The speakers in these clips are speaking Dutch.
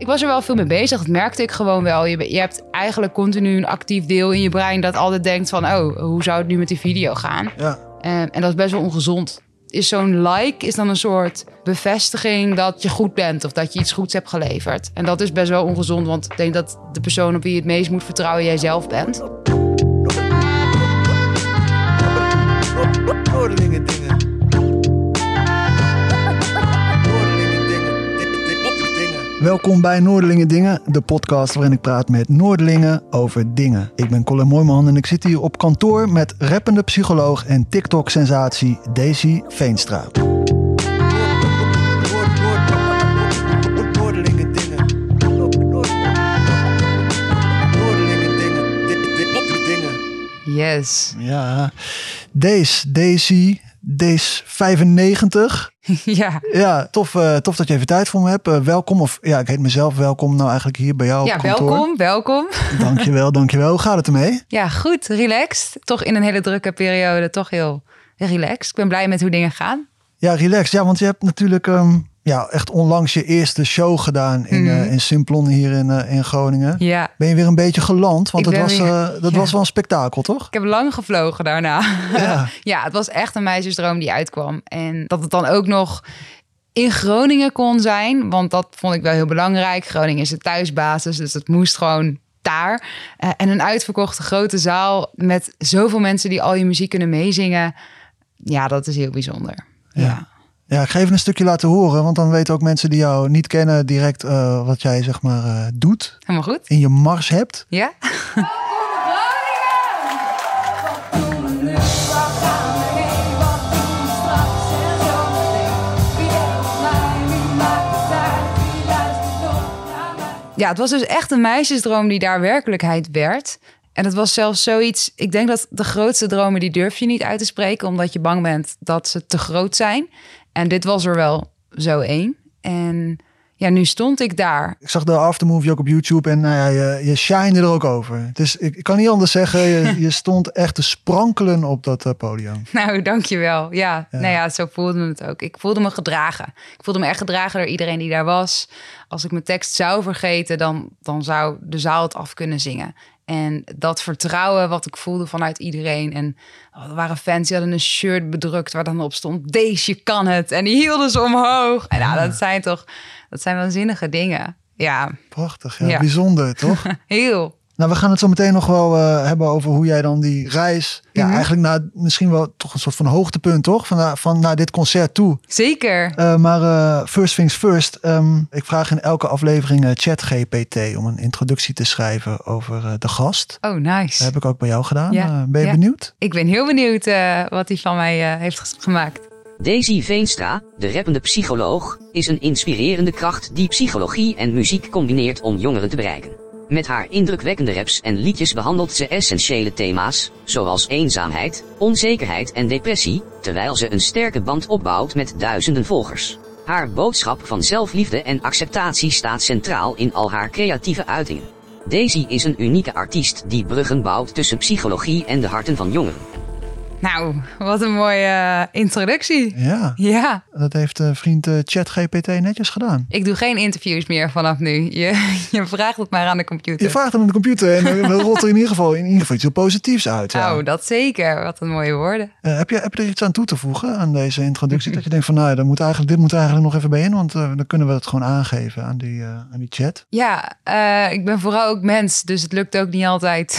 ik was er wel veel mee bezig. Dat merkte ik gewoon wel. Je, je hebt eigenlijk continu een actief deel in je brein dat altijd denkt van... oh, hoe zou het nu met die video gaan? Ja. Eh, en dat is best wel ongezond. Is zo'n like is dan een soort bevestiging dat je goed bent... of dat je iets goeds hebt geleverd. En dat is best wel ongezond, want ik denk dat de persoon op wie je het meest moet vertrouwen... jij zelf bent. Welkom bij Noordelingen Dingen, de podcast waarin ik praat met Noordelingen over dingen. Ik ben Colin Mooiman en ik zit hier op kantoor met rappende psycholoog en TikTok-sensatie Daisy Veenstra. Yes. Ja, Daisy, Daisy, Daisy 95. ja. Ja, tof, eh, tof dat je even tijd voor me hebt. Eh, welkom, of ja, ik heet mezelf welkom nou eigenlijk hier bij jou ja, op kantoor. welkom, welkom. Dankjewel, dankjewel. Hoe gaat het ermee? Ja, goed, relaxed. Toch in een hele drukke periode, toch heel relaxed. Ik ben blij met hoe dingen gaan. Ja, relax. Ja, want je hebt natuurlijk ehm, ja, echt onlangs je eerste show gedaan in, Mhm. eh, in Simplon hier in, eh, in Groningen. Ja, Ben je weer een beetje geland? Want ben was, weer- eh, dat ja. was wel een spektakel, toch? ik heb lang gevlogen daarna. Ja. ja, het was echt een meisjesdroom die uitkwam. En dat het dan ook nog in Groningen kon zijn, want dat vond ik wel heel belangrijk. Groningen is de thuisbasis, dus het moest gewoon daar. En een uitverkochte grote zaal met zoveel mensen die al je muziek kunnen meezingen. Ja, dat is heel bijzonder. Ja. ja. Ja, ik ga even een stukje laten horen. Want dan weten ook mensen die jou niet kennen direct eh, wat jij zeg maar eh, doet. Helemaal goed? In je mars hebt. Ja? Ja, het was dus echt een meisjesdroom die daar werkelijkheid werd. En het was zelfs zoiets. Ik denk dat de grootste dromen die durf je niet uit te spreken, omdat je bang bent dat ze te groot zijn. En dit was er wel zo één. En ja, nu stond ik daar. Ik zag de aftermovie ook op YouTube en nou ja, je, je shine er ook over. Dus ik, ik kan niet anders zeggen, je, je stond echt te sprankelen op dat eh, podium. Nou, dankjewel. Ja, Ja. nou ja, zo voelde me het ook. Ik voelde me gedragen. Ik voelde me echt gedragen door iedereen die daar was. Als ik mijn tekst zou vergeten, dan, dan zou de zaal het af kunnen zingen. En dat vertrouwen wat ik voelde vanuit iedereen. En oh, er waren fans die hadden een shirt bedrukt waar dan op stond... Deze kan het. En die hielden ze omhoog. En nou, dat zijn toch... Dat zijn waanzinnige dingen. Ja, Prachtig, ja, Ja. bijzonder toch? heel. Nou, we gaan het zo meteen nog wel eh, hebben over hoe jij dan die reis... Ja, Mhm. eigenlijk naar misschien wel toch een soort van hoogtepunt toch? Van, naar- van naar dit concert toe. Zeker. Eh, maar eh, first things first. ehm, ik vraag in elke aflevering eh, ChatGPT om een introductie te schrijven over eh, de gast. Oh, Dat nice. heb ik ook bij jou gedaan. Ja, Eh, ben je ja. benieuwd? Ik ben heel benieuwd eh, wat hij van mij eh, heeft gemaakt. Daisy Veenstra, de rappende psycholoog, is een inspirerende kracht die psychologie en muziek combineert om jongeren te bereiken. Met haar indrukwekkende raps en liedjes behandelt ze essentiële thema's, zoals eenzaamheid, onzekerheid en depressie, terwijl ze een sterke band opbouwt met duizenden volgers. Haar boodschap van zelfliefde en acceptatie staat centraal in al haar creatieve uitingen. Daisy is een unieke artiest die bruggen bouwt tussen psychologie en de harten van jongeren. Nou, wat een mooie eh, introductie. Ja, Ja, dat heeft eh, vriend eh, ChatGPT netjes gedaan. ik doe geen interviews meer vanaf nu. Je, je vraagt het maar aan de computer. Je vraagt hem aan de computer en dan rolt er in ieder geval, in ieder geval iets heel positiefs uit. Ja. Oh, dat zeker. Wat een mooie woorden. Heb, je, heb je er iets aan toe te voegen aan deze introductie? dat je denkt van nou, dan moet eigenlijk, dit moet er eigenlijk nog even bij in, want dan kunnen we het gewoon aangeven aan die, aan die chat. Ja, ik ben vooral ook mens, dus het lukt ook niet altijd.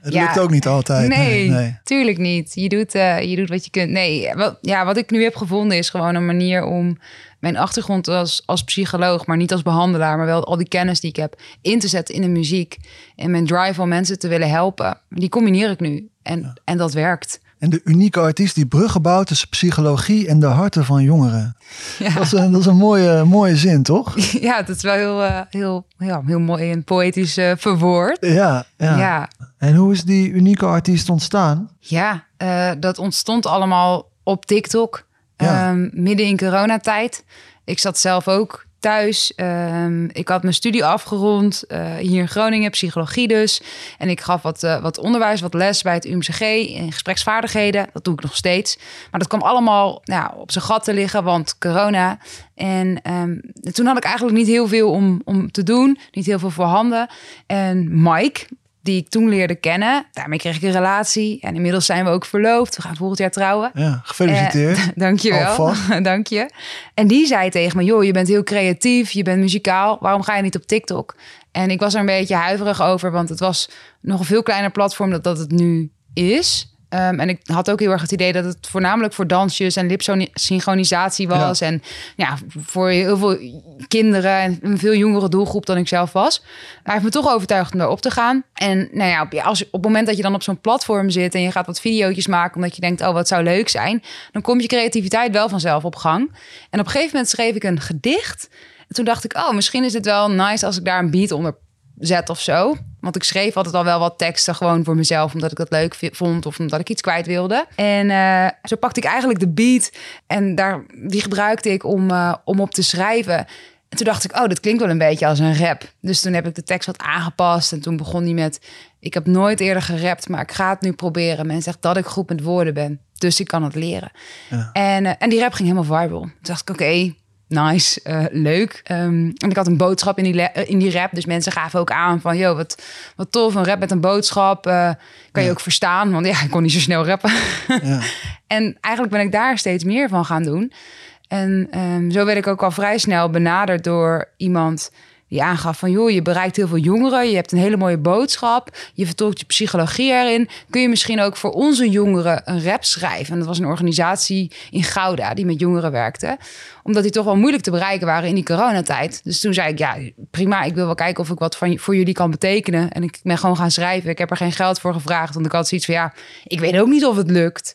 Het Ja. lukt ook niet altijd. nee, nee. tuurlijk niet. Je doet, eh, je doet wat je kunt. Nee, wat, ja, wat ik nu heb gevonden is gewoon een manier om mijn achtergrond als, als psycholoog, maar niet als behandelaar, maar wel al die kennis die ik heb, in te zetten in de muziek. En mijn drive om mensen te willen helpen. Die combineer ik nu. En, en dat werkt. En de unieke artiest die bruggen bouwt tussen psychologie en de harten van jongeren. Ja. Dat is een, dat is een mooie, mooie zin, toch? Ja, het is wel heel, eh, heel, ja, heel mooi en poëtisch eh, verwoord. Ja, ja. Ja, ja. En hoe is die unieke artiest ontstaan? Eh, dat ontstond allemaal op TikTok. Ja. Ehm, midden in coronatijd. Ik zat zelf ook thuis. Ehm, ik had mijn studie afgerond uh, hier in Groningen, psychologie dus. En ik gaf wat, uh, wat onderwijs, wat les bij het UMCG in gespreksvaardigheden. Dat doe ik nog steeds. Maar dat kwam allemaal nou, op zijn gat te liggen, want corona. En um, toen had ik eigenlijk niet heel veel om, om te doen, niet heel veel voorhanden. En Mike, die ik toen leerde kennen. Daarmee kreeg ik een relatie. En inmiddels zijn we ook verloofd. We gaan volgend jaar trouwen. Ja, gefeliciteerd. Dank je wel. Dank je. En die zei tegen me, joh, je bent heel creatief, je bent muzikaal. Waarom ga je niet op TikTok? En ik was er een beetje huiverig over, want het was nog een veel kleiner platform dan dat het nu is. Um, en ik had ook heel erg het idee dat het voornamelijk voor dansjes en lipsynchronisatie was. Ja. En ja, voor heel veel kinderen en een veel jongere doelgroep dan ik zelf was. Hij heeft me toch overtuigd om daarop te gaan. En nou ja, als, op het moment dat je dan op zo'n platform zit en je gaat wat video's maken omdat je denkt, oh wat zou leuk zijn, dan komt je creativiteit wel vanzelf op gang. En op een gegeven moment schreef ik een gedicht. En toen dacht ik, oh, misschien is het wel nice als ik daar een beat onder zet of zo. Want ik schreef altijd al wel wat teksten gewoon voor mezelf, omdat ik dat leuk vond of omdat ik iets kwijt wilde. En uh, zo pakte ik eigenlijk de beat en daar, die gebruikte ik om, uh, om op te schrijven. En toen dacht ik, oh, dat klinkt wel een beetje als een rap. Dus toen heb ik de tekst wat aangepast. En toen begon die met: Ik heb nooit eerder gerapt, maar ik ga het nu proberen. Men zegt dat ik goed met woorden ben, dus ik kan het leren. Ja. En, uh, en die rap ging helemaal viral. Toen dacht ik, oké, okay, nice, uh, leuk. Um, en ik had een boodschap in die, in die rap. Dus mensen gaven ook aan van, joh, wat, wat tof, een rap met een boodschap. Uh, kan je ook verstaan, want ja, ik kon niet zo snel rappen. Ja. en eigenlijk ben ik daar steeds meer van gaan doen. En um, zo werd ik ook al vrij snel benaderd door iemand die aangaf van joh, je bereikt heel veel jongeren, je hebt een hele mooie boodschap, je vertolkt je psychologie erin. Kun je misschien ook voor onze jongeren een rap schrijven? En dat was een organisatie in Gouda die met jongeren werkte, omdat die toch wel moeilijk te bereiken waren in die coronatijd. Dus toen zei ik ja, prima, ik wil wel kijken of ik wat van, voor jullie kan betekenen. En ik ben gewoon gaan schrijven. Ik heb er geen geld voor gevraagd, want ik had zoiets van ja, ik weet ook niet of het lukt.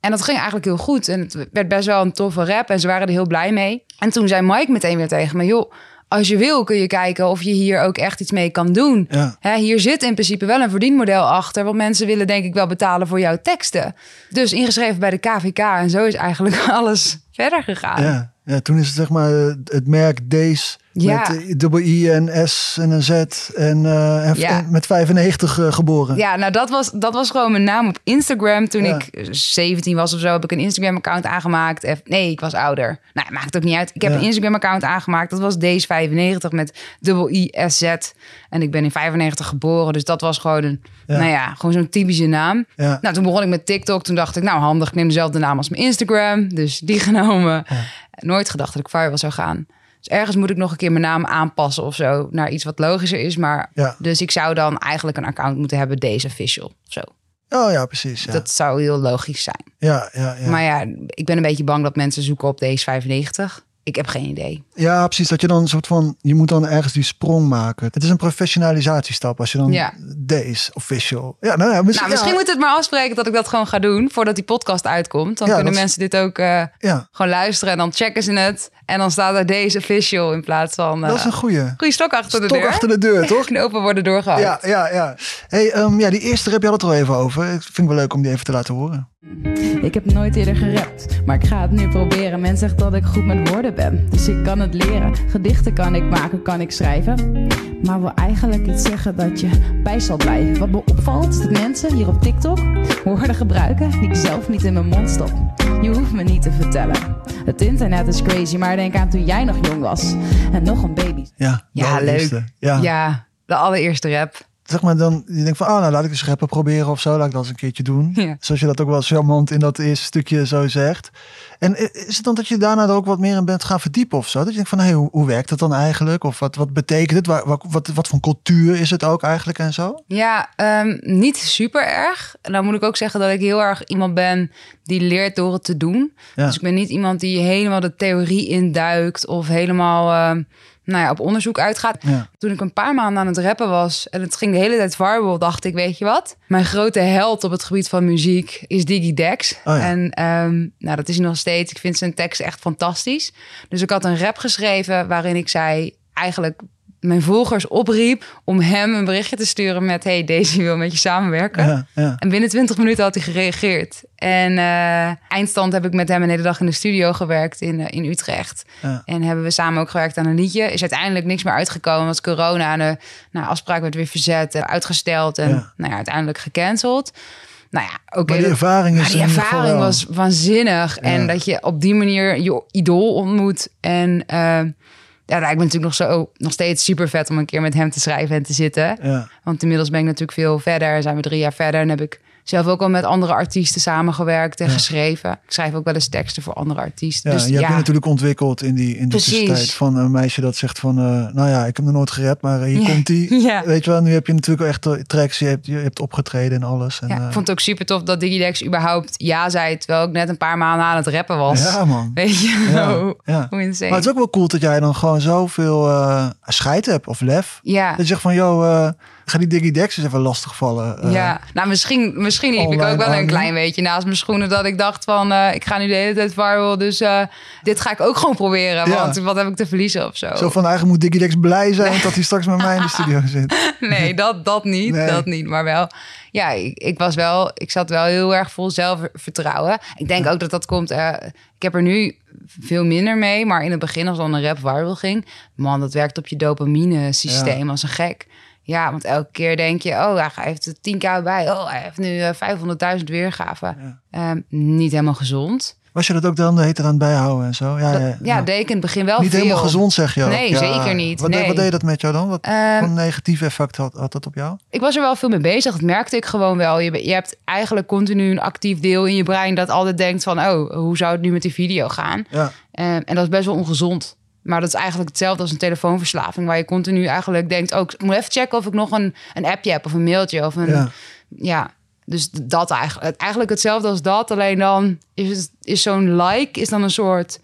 En dat ging eigenlijk heel goed. En het werd best wel een toffe rap. En ze waren er heel blij mee. En toen zei Mike meteen weer tegen me: joh, als je wil kun je kijken of je hier ook echt iets mee kan doen. Ja. hier zit in principe wel een verdienmodel achter. Want mensen willen denk ik wel betalen voor jouw teksten. Dus ingeschreven bij de KVK. En zo is eigenlijk alles verder gegaan. Ja, ja toen is het zeg maar het merk Days ja. Met dubbel I en S en een Z en, uh, ja. met 95 uh, geboren. Ja, nou dat was, dat was gewoon mijn naam op Instagram. Toen ja. ik 17 was of zo, heb ik een Instagram-account aangemaakt. Nee, ik was ouder. Nou, maakt ook niet uit. Ik heb een Instagram-account aangemaakt. Dat was Days 95 met dubbel I, S, Z. En ik ben in 95 geboren, dus dat was gewoon een, nou ja, gewoon zo'n typische naam. Nou, toen begon ik met TikTok. Toen dacht ik, nou handig, ik neem dezelfde naam als mijn Instagram. Dus die genomen. Nooit gedacht dat ik viral zou gaan. Dus ergens moet ik nog een keer mijn naam aanpassen of zo naar iets wat logischer is. Maar ja. dus ik zou dan eigenlijk een account moeten hebben, deze official of zo. Oh ja, precies. Ja. Dat zou heel logisch zijn. Ja, ja, ja. Maar ja, ik ben een beetje bang dat mensen zoeken op deze 95. Ik heb geen idee. Ja, precies. Dat je dan een soort van, je moet dan ergens die sprong maken. Het is een professionalisatiestap als je dan ja. deze official. Ja, nou, ja, misschien, nou, misschien moet het maar afspreken dat ik dat gewoon ga doen voordat die podcast uitkomt. Dan kunnen mensen dit ook uh, gewoon luisteren en dan checken ze het. En dan staat er deze official in plaats van. Uh, dat is een goede. Goede stok achter stok de deur. achter de deur, toch? Knopen worden doorgehaald. Ja, ja, ja. Hey, um, ja, die eerste rap, je had het er al even over. Ik vind het wel leuk om die even te laten horen. Ik heb nooit eerder gerapt, maar ik ga het nu proberen. Men zegt dat ik goed met woorden ben, dus ik kan het leren. Gedichten kan ik maken, kan ik schrijven. Maar wil eigenlijk iets zeggen dat je bij zal blijven. Wat me opvalt is dat mensen hier op TikTok woorden gebruiken die ik zelf niet in mijn mond stop. Je hoeft me niet te vertellen. Het internet is crazy, maar denk aan toen jij nog jong was en nog een baby. Ja, ja leuk. Ja. ja, de allereerste rap zeg maar dan, je denkt van, ah, nou laat ik eens rappen proberen of zo, laat ik dat eens een keertje doen. Ja. Zoals je dat ook wel charmant in dat eerste stukje zo zegt. En is het dan dat je daarna er ook wat meer in bent gaan verdiepen of zo? Dat je denkt van, hey, hoe, hoe werkt het dan eigenlijk? Of wat, wat betekent het? Waar, wat, wat, wat voor cultuur is het ook eigenlijk en zo? Ja, um, niet super erg. En dan moet ik ook zeggen dat ik heel erg iemand ben die leert door het te doen. Ja. Dus ik ben niet iemand die helemaal de theorie induikt of helemaal... Uh, nou ja, op onderzoek uitgaat. Toen ik een paar maanden aan het rappen was en het ging de hele tijd viral, dacht ik, weet je wat? Mijn grote held op het gebied van muziek is Diggy Dex. Oh en um, nou, dat is nog steeds. Ik vind zijn tekst echt fantastisch. Dus ik had een rap geschreven waarin ik zei, eigenlijk mijn volgers opriep om hem een berichtje te sturen met... hey, deze wil met je samenwerken. Ja, ja. En binnen 20 minuten had hij gereageerd. En eh, eindstand heb ik met hem een hele dag in de studio gewerkt in, eh, in Utrecht. Ja. En hebben we samen ook gewerkt aan een liedje. Is uiteindelijk niks meer uitgekomen. Was corona. De nou, afspraak werd weer verzet, eh, uitgesteld en nou ja, uiteindelijk gecanceld. Nou ja, oké. Maar die ervaring is maar die ervaring was waanzinnig. En dat je op die manier je idool ontmoet. En ja, lijkt me natuurlijk nog, zo, nog steeds super vet om een keer met hem te schrijven en te zitten. Ja. Want inmiddels ben ik natuurlijk veel verder. Zijn we drie jaar verder en heb ik zelf ook al met andere artiesten samengewerkt en Ja. geschreven. Ik schrijf ook wel eens teksten voor andere artiesten. Ja, dus je hebt ja, je natuurlijk ontwikkeld in die, in die tussentijd. Van een meisje dat zegt van, eh, nou ja, ik heb nog nooit gered, maar eh, hier komt die. Ja. Weet je wel, nu heb je natuurlijk echt eh, tracks, je hebt, je hebt opgetreden en alles. En, ja, ik vond het ook super tof dat Digidex überhaupt ja zei, terwijl ik net een paar maanden aan het rappen was. ja man. Weet je, hoe, ja. hoe. Maar het is ook wel cool dat jij dan gewoon zoveel eh scheid hebt of lef. ja. Dat je zegt van, yo, eh, ga die Diggy Dex eens even lastigvallen. eh. ja, nou misschien, misschien liep ik ook wel een klein beetje naast mijn schoenen dat ik dacht van eh, ik ga nu de hele tijd viral, dus eh, dit ga ik ook gewoon proberen, Ja. want wat heb ik te verliezen of zo. Zo van, eigenlijk moet Diggy Dex blij zijn dat hij straks met mij in de studio zit. Nee, dat, dat niet. Nee. Dat niet. Maar wel, ja, ik, ik was wel, ik zat wel heel erg vol zelfvertrouwen. Ik denk ook dat dat komt. ik heb er nu veel minder mee, maar in het begin, als dan een rap viral ging, man, dat werkt op je dopamine systeem als een gek. Ja, want elke keer denk je, oh, hij heeft er 10k bij. Oh, hij heeft nu eh, 500.000 weergaven. Ehm, niet helemaal gezond. Was je dat ook dan de heter aan het bijhouden en zo? Ja, Dat- ja, ja, deed ik in het begin wel Niet veel. helemaal gezond, zeg je ook. Nee, Ja. zeker niet. Wat, deed- wat deed dat met jou dan? Wat Ehm, voor een negatief effect had, had dat op jou? ik was er wel veel mee bezig. Dat merkte ik gewoon wel. Je, je hebt eigenlijk continu een actief deel in je brein dat altijd denkt van, oh, hoe zou het nu met die video gaan? Ja, Eh, en dat is best wel ongezond. Maar dat is eigenlijk hetzelfde als een telefoonverslaving, waar je continu eigenlijk denkt, oh, ik moet even checken of ik nog een, een appje heb of een mailtje of een, ja. ja. Dus dat eigenlijk, eigenlijk hetzelfde als dat. Alleen dan is, is zo'n like is dan een soort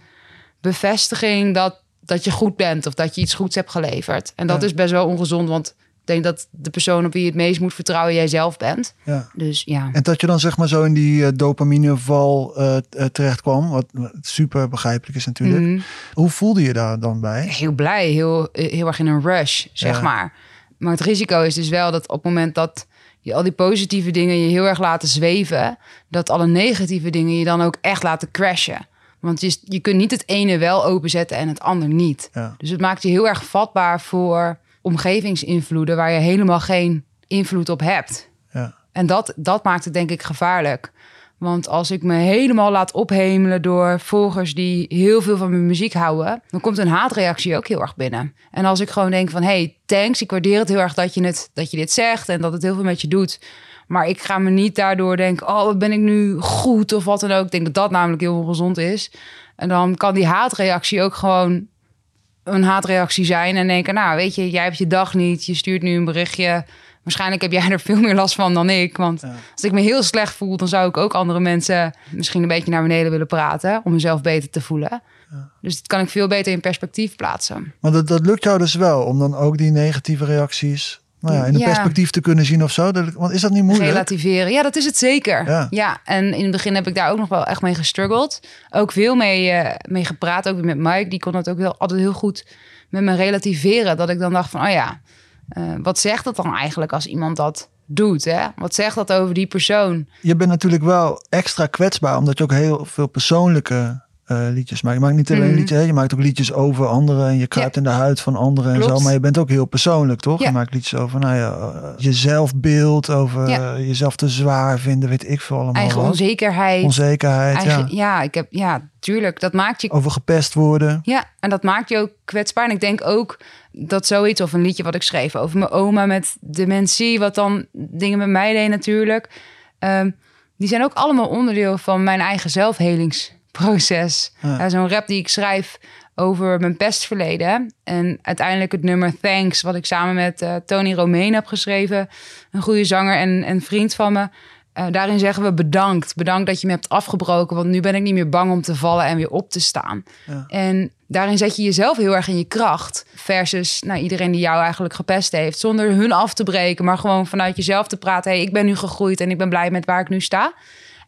bevestiging dat, dat je goed bent of dat je iets goeds hebt geleverd. En dat Ja. is best wel ongezond, want ik denk dat de persoon op wie je het meest moet vertrouwen jij zelf bent. ja. Dus ja. En dat je dan zeg maar zo in die eh, dopamineval eh, terecht kwam, wat super begrijpelijk is natuurlijk. Mhm. Hoe voelde je daar dan bij? heel blij, heel, heel erg in een rush, zeg Ja. maar. Maar het risico is dus wel dat op het moment dat je al die positieve dingen je heel erg laten zweven, dat alle negatieve dingen je dan ook echt laten crashen. Want je, je kunt niet het ene wel openzetten en het ander niet. Ja. Dus het maakt je heel erg vatbaar voor omgevingsinvloeden waar je helemaal geen invloed op hebt. Ja. En dat, dat maakt het denk ik gevaarlijk. Want als ik me helemaal laat ophemelen door volgers die heel veel van mijn muziek houden, dan komt een haatreactie ook heel erg binnen. En als ik gewoon denk van, hey, thanks, ik waardeer het heel erg dat je, het, dat je dit zegt en dat het heel veel met je doet. Maar ik ga me niet daardoor denken, oh, wat ben ik nu goed of wat dan ook. Ik denk dat dat namelijk heel ongezond is. En dan kan die haatreactie ook gewoon een haatreactie zijn en denken, nou, weet je, jij hebt je dag niet, je stuurt nu een berichtje. Waarschijnlijk heb jij er veel meer last van dan ik. Want als ik me heel slecht voel, dan zou ik ook andere mensen misschien een beetje naar beneden willen praten om mezelf beter te voelen. Dus dat kan ik veel beter in perspectief plaatsen. Maar dat, dat lukt jou dus wel, om dan ook die negatieve reacties nou ja, in een Ja. perspectief te kunnen zien of zo. Dat, want is dat niet moeilijk? Relativeren. Ja, dat is het zeker. Ja. Ja. en in het begin heb ik daar ook nog wel echt mee gestruggeld. Ook veel mee, eh, mee gepraat, ook weer met Mike. Die kon het ook heel, altijd heel goed met me relativeren. Dat ik dan dacht van, oh ja, eh, wat zegt dat dan eigenlijk als iemand dat doet? Hè? Wat zegt dat over die persoon? Je bent natuurlijk wel extra kwetsbaar, omdat je ook heel veel persoonlijke eh, liedjes maakt. Je maakt niet alleen Mhm. liedjes, hè? je maakt ook liedjes over anderen en je kruipt in de huid van anderen en zo. Maar je bent ook heel persoonlijk, toch? Ja. Je maakt liedjes over nou ja, eh, je zelfbeeld, over Ja. jezelf te zwaar vinden, weet ik veel allemaal. Eigen wat. onzekerheid. Onzekerheid, Eigen, ja. ja. ik heb, ja, tuurlijk. Dat maakt je Over gepest worden. Ja, en dat maakt je ook kwetsbaar. En ik denk ook dat zoiets, of een liedje wat ik schreef over mijn oma met dementie, wat dan dingen met mij deed natuurlijk. ehm, die zijn ook allemaal onderdeel van mijn eigen zelfhelingsproces. Ja. Ja, Zo'n rap die ik schrijf over mijn pestverleden. En uiteindelijk het nummer Thanks, wat ik samen met eh, Tony Romein heb geschreven. Een goede zanger en een vriend van me. Eh, daarin zeggen we bedankt. Bedankt dat je me hebt afgebroken, want nu ben ik niet meer bang om te vallen en weer op te staan. Ja. En daarin zet je jezelf heel erg in je kracht. Versus nou, iedereen die jou eigenlijk gepest heeft. Zonder hun af te breken, maar gewoon vanuit jezelf te praten. Hey, ik ben nu gegroeid en ik ben blij met waar ik nu sta.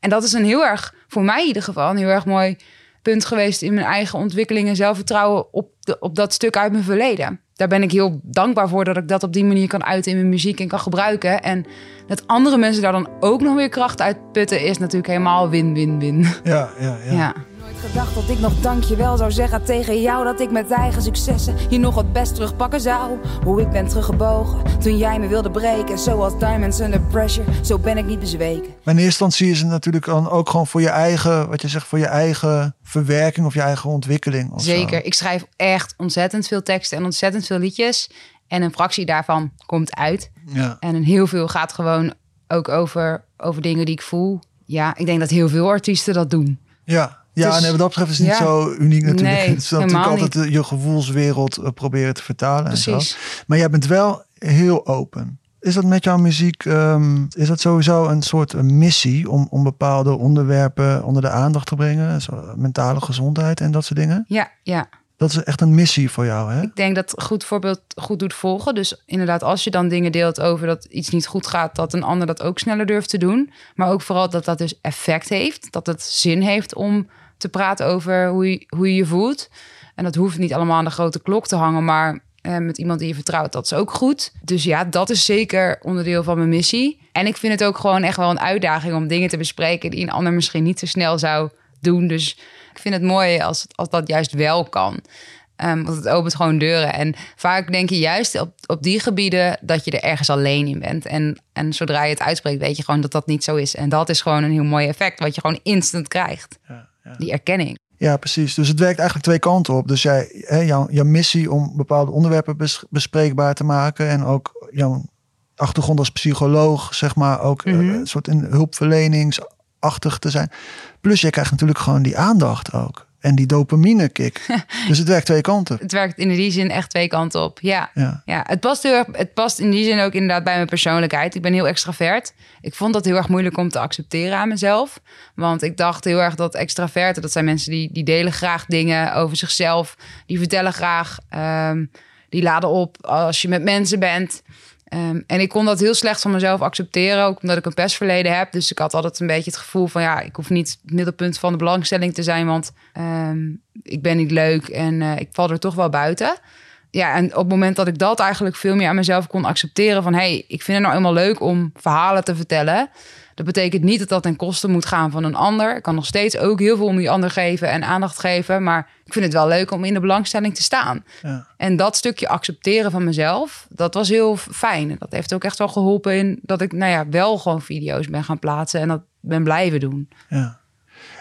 En dat is een heel erg, voor mij in ieder geval, een heel erg mooi punt geweest in mijn eigen ontwikkeling en zelfvertrouwen op, de, op dat stuk uit mijn verleden. daar ben ik heel dankbaar voor dat ik dat op die manier kan uiten in mijn muziek en kan gebruiken. En dat andere mensen daar dan ook nog weer kracht uit putten, is natuurlijk helemaal win-win-win. Ja, ja, ja. ja gedacht dat ik nog dankjewel zou zeggen tegen jou Dat ik met eigen successen je nog het best terugpakken zou. Hoe ik ben teruggebogen toen jij me wilde breken Zoals diamonds under pressure, zo ben ik niet bezweken. Maar in eerste instantie is het natuurlijk dan ook gewoon voor je eigen Wat je zegt, voor je eigen verwerking of je eigen ontwikkeling Zeker, ik schrijf echt ontzettend veel teksten en ontzettend veel liedjes. En een fractie daarvan komt uit. Ja. En een heel veel gaat gewoon ook over, over dingen die ik voel. Ja, ik denk dat heel veel artiesten dat doen. Ja, ja, dus, en wat dat betreft is het niet zo uniek natuurlijk. Nee, het is natuurlijk altijd niet. je gevoelswereld eh, proberen te vertalen. Precies. En zo. Maar jij bent wel heel open. Is dat met jouw muziek, um, is dat sowieso een soort een missie om, om bepaalde onderwerpen onder de aandacht te brengen? Zo, mentale gezondheid en dat soort dingen? Ja, ja. Dat is echt een missie voor jou, hè? Ik denk dat goed voorbeeld goed doet volgen. Dus inderdaad, als je dan dingen deelt over dat iets niet goed gaat, dat een ander dat ook sneller durft te doen. Maar ook vooral dat dat dus effect heeft. Dat het zin heeft om te praten over hoe je, hoe je je voelt. En dat hoeft niet allemaal aan de grote klok te hangen, maar eh, met iemand die je vertrouwt, dat is ook goed. Dus ja, dat is zeker onderdeel van mijn missie. En ik vind het ook gewoon echt wel een uitdaging om dingen te bespreken die een ander misschien niet zo snel zou doen. Dus ik vind het mooi als, als dat juist wel kan. Um, want het opent gewoon deuren. En vaak denk je juist op, op die gebieden dat je er ergens alleen in bent. En, en zodra je het uitspreekt, weet je gewoon dat dat niet zo is. En dat is gewoon een heel mooi effect, wat je gewoon instant krijgt. Ja die erkenning. Ja, precies. Dus het werkt eigenlijk twee kanten op. Dus jij, hè, jouw, jouw missie om bepaalde onderwerpen bespreekbaar te maken en ook jouw achtergrond als psycholoog, zeg maar, ook mm een soort in hulpverleningsachtig te zijn. Plus je krijgt natuurlijk gewoon die aandacht ook. En die dopamine kick. dus het werkt twee kanten. Het werkt in die zin echt twee kanten op. Ja. ja. ja. Het, past heel erg, het past in die zin ook inderdaad bij mijn persoonlijkheid. Ik ben heel extravert. Ik vond dat heel erg moeilijk om te accepteren aan mezelf. Want ik dacht heel erg dat extraverten, dat zijn mensen die, die delen graag dingen over zichzelf. Die vertellen graag. Um, die laden op als je met mensen bent. Ehm, en ik kon dat heel slecht van mezelf accepteren, ook omdat ik een pestverleden heb. Dus ik had altijd een beetje het gevoel van ja, ik hoef niet het middelpunt van de belangstelling te zijn, want ehm, ik ben niet leuk en uh, ik val er toch wel buiten. Ja, en op het moment dat ik dat eigenlijk veel meer aan mezelf kon accepteren van hé, hey, ik vind het nou helemaal leuk om verhalen te vertellen. Dat betekent niet dat dat ten koste moet gaan van een ander. Ik kan nog steeds ook heel veel om die ander geven en aandacht geven. Maar ik vind het wel leuk om in de belangstelling te staan. Ja. En dat stukje accepteren van mezelf, dat was heel fijn. Dat heeft ook echt wel geholpen in dat ik nou ja, wel gewoon video's ben gaan plaatsen en dat ben blijven doen. Ja.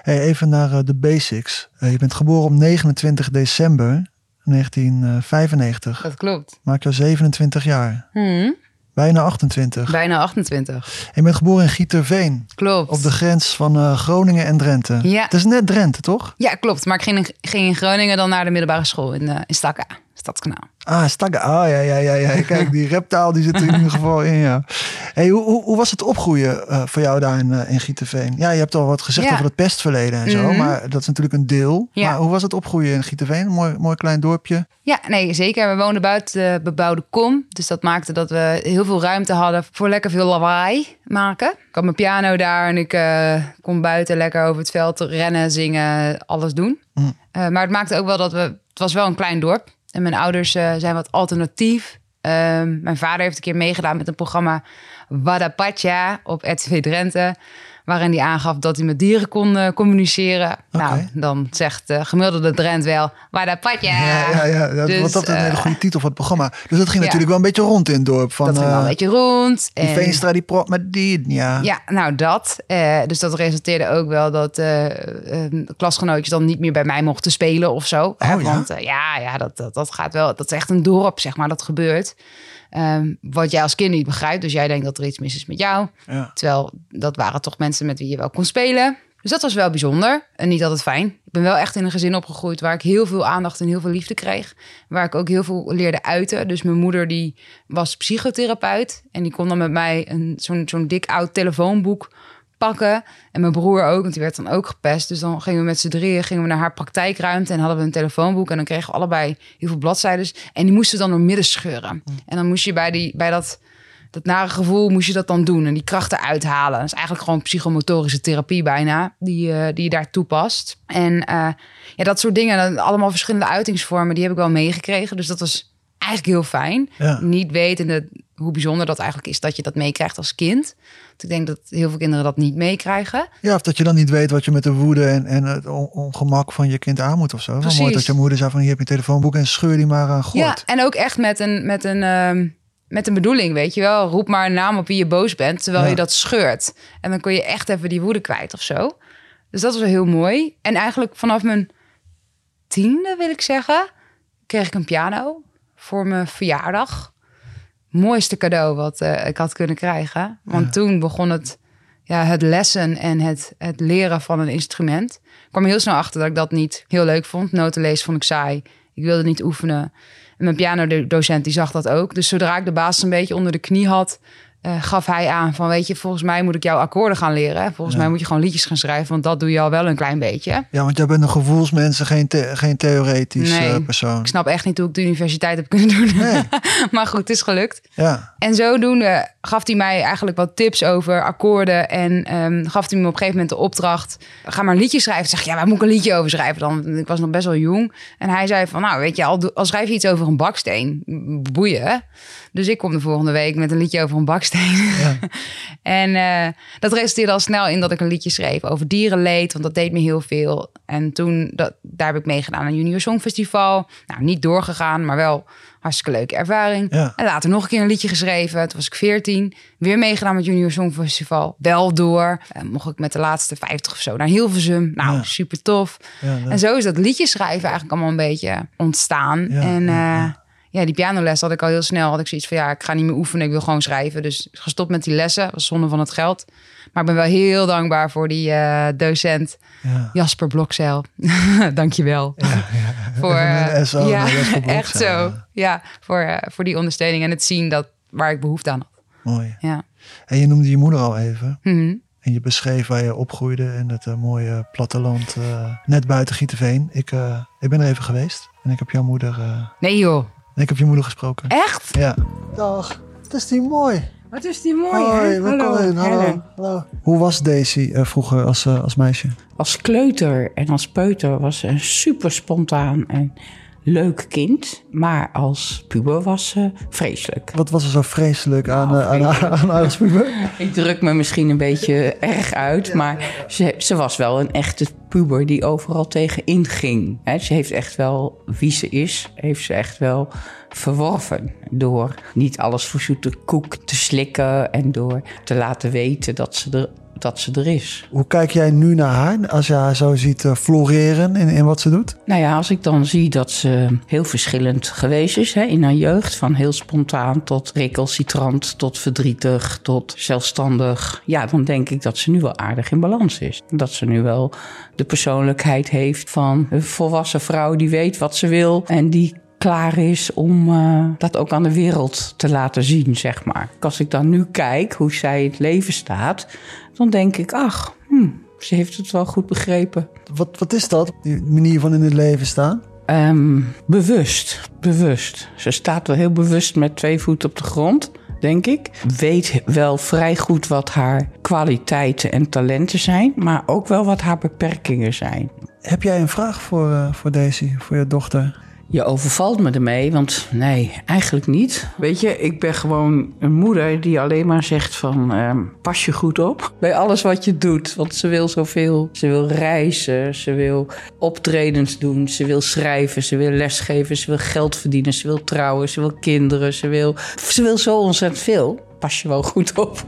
Hey, even naar uh, de basics. Uh, je bent geboren op 29 december 1995. Dat klopt. Maak je 27 jaar. Hmm. Bijna 28. Bijna 28. je bent geboren in Gieterveen. Klopt. Op de grens van uh, Groningen en Drenthe. Ja. Het is net Drenthe, toch? Ja, klopt. Maar ik ging in, ging in Groningen dan naar de middelbare school in, uh, in Stakka, Stadskanaal. Ah, Stagga. Ah, ja, ja, ja, ja. Kijk, die reptaal die zit er in ieder geval in, ja. Hey, hoe, hoe, hoe was het opgroeien uh, voor jou daar in, uh, in Gieterveen? Ja, je hebt al wat gezegd over het pestverleden en zo, mm -hmm. maar dat is natuurlijk een deel. Ja. Maar hoe was het opgroeien in Gieterveen? Mooi, mooi klein dorpje. Ja, nee, zeker. We woonden buiten de bebouwde kom. Dus dat maakte dat we heel veel ruimte hadden voor lekker veel lawaai maken. Ik had mijn piano daar en ik uh, kon buiten lekker over het veld rennen, zingen, alles doen. Mm. maar het maakte ook wel dat we... Het was wel een klein dorp. En mijn ouders uh, zijn wat alternatief. Um, mijn vader heeft een keer meegedaan met een programma Wadapatja op RTV Drenthe waarin hij aangaf dat hij met dieren kon uh, communiceren. Okay. Nou, dan zegt de gemiddelde Drent wel, waar dat padje. Ja, ja, ja. Dat, dus, dat is een hele eh, goede titel van het programma. Dus dat ging natuurlijk wel een beetje rond in het dorp. Van, dat ging wel een eh, beetje rond. Die en, Veenstra die prot met die, ja. Ja, nou dat. Dus dat resulteerde ook wel dat klasgenootjes dan niet meer bij mij mochten spelen of zo. Oh, Want ja, ja dat, dat, dat gaat wel. Dat is echt een dorp, zeg maar, dat gebeurt. Um, wat jij als kind niet begrijpt. Dus jij denkt dat er iets mis is met jou. Ja. Terwijl dat waren toch mensen met wie je wel kon spelen. Dus dat was wel bijzonder en niet altijd fijn. Ik ben wel echt in een gezin opgegroeid waar ik heel veel aandacht en heel veel liefde kreeg. Waar ik ook heel veel leerde uiten. Dus mijn moeder die was psychotherapeut. En die kon dan met mij een, zo'n, zo'n dik oud telefoonboek pakken. En mijn broer ook, want die werd dan ook gepest. Dus dan gingen we met z'n drieën gingen we naar haar praktijkruimte en hadden we een telefoonboek. En dan kregen we allebei heel veel bladzijden. En die moesten dan door midden scheuren. En dan moest je bij, die, bij dat, dat nare gevoel moest je dat dan doen. En die krachten uithalen. Dat is eigenlijk gewoon psychomotorische therapie bijna, die, uh, die je daar toepast. En uh, ja, dat soort dingen, allemaal verschillende uitingsvormen, die heb ik wel meegekregen. Dus dat was eigenlijk heel fijn. Ja. Niet wetende hoe bijzonder dat eigenlijk is dat je dat meekrijgt als kind. Want ik denk dat heel veel kinderen dat niet meekrijgen. Ja, of dat je dan niet weet wat je met de woede en, en het on- ongemak van je kind aan moet of zo. Precies. mooi dat je moeder zei van hier heb je een telefoonboek en scheur die maar aan gooit. Ja, en ook echt met een, met een, ehm, met een bedoeling, weet je wel. Roep maar een naam op wie je boos bent, terwijl Ja. je dat scheurt. En dan kun je echt even die woede kwijt of zo. Dus dat was wel heel mooi. En eigenlijk vanaf mijn tiende, wil ik zeggen, kreeg ik een piano voor mijn verjaardag. Mooiste cadeau wat eh, ik had kunnen krijgen. Want Ja. toen begon het, ja, het lessen en het, het leren van een instrument. Ik kwam heel snel achter dat ik dat niet heel leuk vond. Noten lezen vond ik saai. Ik wilde niet oefenen. En mijn pianodocent die zag dat ook. Dus zodra ik de basis een beetje onder de knie had, eh, gaf hij aan van weet je, volgens mij moet ik jouw akkoorden gaan leren. Volgens Ja. mij moet je gewoon liedjes gaan schrijven, want dat doe je al wel een klein beetje. Ja, want jij bent een gevoelsmens en geen, the- geen theoretisch Nee. eh, persoon. Ik snap echt niet hoe ik de universiteit heb kunnen doen. Nee. maar goed, het is gelukt. Ja, En zodoende gaf hij mij eigenlijk wat tips over akkoorden. En ehm, gaf hij me op een gegeven moment de opdracht: ga maar een liedje schrijven. Ik zeg, ja, waar moet ik een liedje over schrijven dan? Ik was nog best wel jong. En hij zei van, nou, weet je, al, al schrijf je iets over een baksteen, boeien. Dus ik kom de volgende week met een liedje over een baksteen. ja. En eh, dat resulteerde al snel in dat ik een liedje schreef over dierenleed, want dat deed me heel veel. En toen, dat, daar heb ik meegedaan aan Junior Songfestival. Nou, niet doorgegaan, maar wel hartstikke leuke ervaring. Ja. En later nog een keer een liedje geschreven. Toen was ik 14. Weer meegedaan met Junior Songfestival. Wel door. En mocht ik met de laatste 50 of zo naar Hilversum. Nou, Ja. super tof. Ja. En zo is dat liedje schrijven eigenlijk allemaal een beetje ontstaan. En ja, ja, ja. ja, die pianoles had ik al heel snel. Had ik zoiets van, ja, ik ga niet meer oefenen. Ik wil gewoon schrijven. Dus gestopt met die lessen. Was zonde van het geld. Maar ik ben wel heel dankbaar voor die eh, docent ja. Jasper Blokzeil. Dankjewel. Voor, SO ja, naar Jasper Blokzeil, echt zo. ja. Ja, voor, voor die ondersteuning en het zien dat, waar ik behoefte aan had. Mooi. Ja. En je noemde je moeder al even. Mhm. En je beschreef waar je opgroeide in het eh, mooie platteland eh, net buiten Gietenveen. Ik, ik ben er even geweest en ik heb jouw moeder, Nee joh, ik heb je moeder gesproken. echt? Ja. Dag, het is die mooi. Wat is die mooi, Hoi, hè? welkom in. Hallo. Helen. Hallo. Hoe was Daisy eh, vroeger als, eh, als meisje? Als kleuter en als peuter was ze een super spontaan en leuk kind. Maar als puber was ze vreselijk. Wat was er zo vreselijk aan, Nou, eh, aan, haar- aan haar als puber? Ik druk me misschien een beetje erg uit, maar ze, ze was wel een echte puber die overal tegen inging. Hè, ze heeft echt wel, wie ze is, heeft ze echt wel verworven. Door niet alles voor zoete koek te slikken en door te laten weten dat ze er, dat ze er is. Hoe kijk jij nu naar haar als je haar zo ziet eh, floreren in, in wat ze doet? Nou ja, als ik dan zie dat ze heel verschillend geweest is hè, in haar jeugd. Van heel spontaan tot recalcitrant, tot verdrietig, tot zelfstandig. Ja, dan denk ik dat ze nu wel aardig in balans is. Dat ze nu wel de persoonlijkheid heeft van een volwassen vrouw die weet wat ze wil. En die klaar is om eh, dat ook aan de wereld te laten zien, zeg maar. Als ik dan nu kijk hoe zij in het leven staat, dan denk ik, ach, hm, ze heeft het wel goed begrepen. Wat, wat is dat, die manier van in het leven staan? Ehm, bewust, bewust. Ze staat wel heel bewust met twee voeten op de grond, denk ik. Weet wel vrij goed wat haar kwaliteiten en talenten zijn, maar ook wel wat haar beperkingen zijn. Heb jij een vraag voor, eh, voor Daisy, voor je dochter? Je overvalt me ermee, want nee, eigenlijk niet. Weet je, ik ben gewoon een moeder die alleen maar zegt van... ehm, pas je goed op bij alles wat je doet. Want ze wil zoveel. Ze wil reizen, ze wil optredens doen, ze wil schrijven, ze wil lesgeven... ze wil geld verdienen, ze wil trouwen, ze wil kinderen, ze wil... Ze wil zo ontzettend veel. Pas je wel goed op.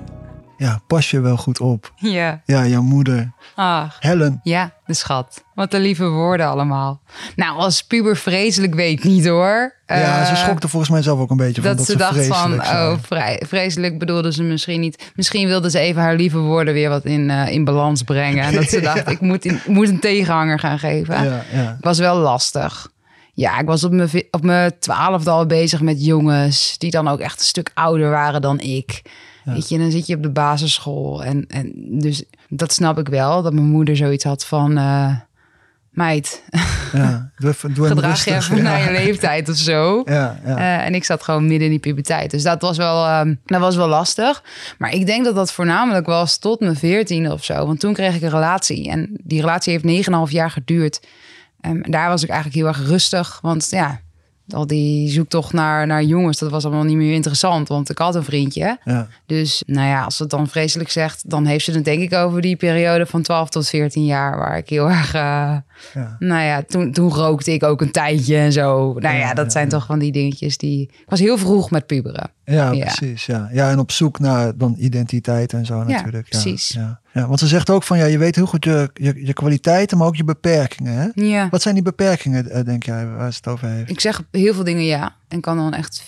Ja, pas je wel goed op. Ja. Ja, jouw moeder. Ach, Helen. ja, de schat. Wat een lieve woorden allemaal. Nou, als puber vreselijk weet niet hoor. ja, ze Eh, schokte volgens mij zelf ook een beetje van dat, dat ze dacht van, oh, vrij, vreselijk bedoelde ze misschien niet. Misschien wilde ze even haar lieve woorden weer wat in, eh, in balans brengen. En dat ze dacht, ik, moet in, moet een tegenhanger gaan geven. Ja, ja. Was wel lastig. Ja, ik was op mijn, op mijn twaalfde al bezig met jongens... die dan ook echt een stuk ouder waren dan ik. Weet je, dan zit je op de basisschool. En, en dus dat snap ik wel, dat mijn moeder zoiets had van... eh, meid, ja. Doe even, doe even gedraag je even ja. naar je leeftijd of zo. Ja, ja. Eh, en ik zat gewoon midden in die puberteit. Dus dat was wel, ehm, dat was wel lastig. Maar ik denk dat dat voornamelijk was tot mijn veertiende of zo. Want toen kreeg ik een relatie. En die relatie heeft 9,5 jaar geduurd. Ehm, en daar was ik eigenlijk heel erg rustig. Want ja, al die zoektocht naar, naar jongens, dat was allemaal niet meer interessant, want ik had een vriendje. Ja. Dus nou ja, als het dan vreselijk zegt, dan heeft ze het denk ik over die periode van 12 tot 14 jaar, waar ik heel erg, uh, Ja. nou ja, toen, toen rookte ik ook een tijdje en zo. Nou ja, Ja, dat zijn toch van die dingetjes die. Ik was heel vroeg met puberen. Ja, Ja. precies. Ja. ja, en op zoek naar dan identiteit en zo natuurlijk. Ja, precies. Ja. Ja, want ze zegt ook van ja, je weet heel goed je, je, je kwaliteiten, maar ook je beperkingen. Hè? Ja. Wat zijn die beperkingen, eh, denk jij, waar ze het over heeft? Ik zeg heel veel dingen ja en kan dan echt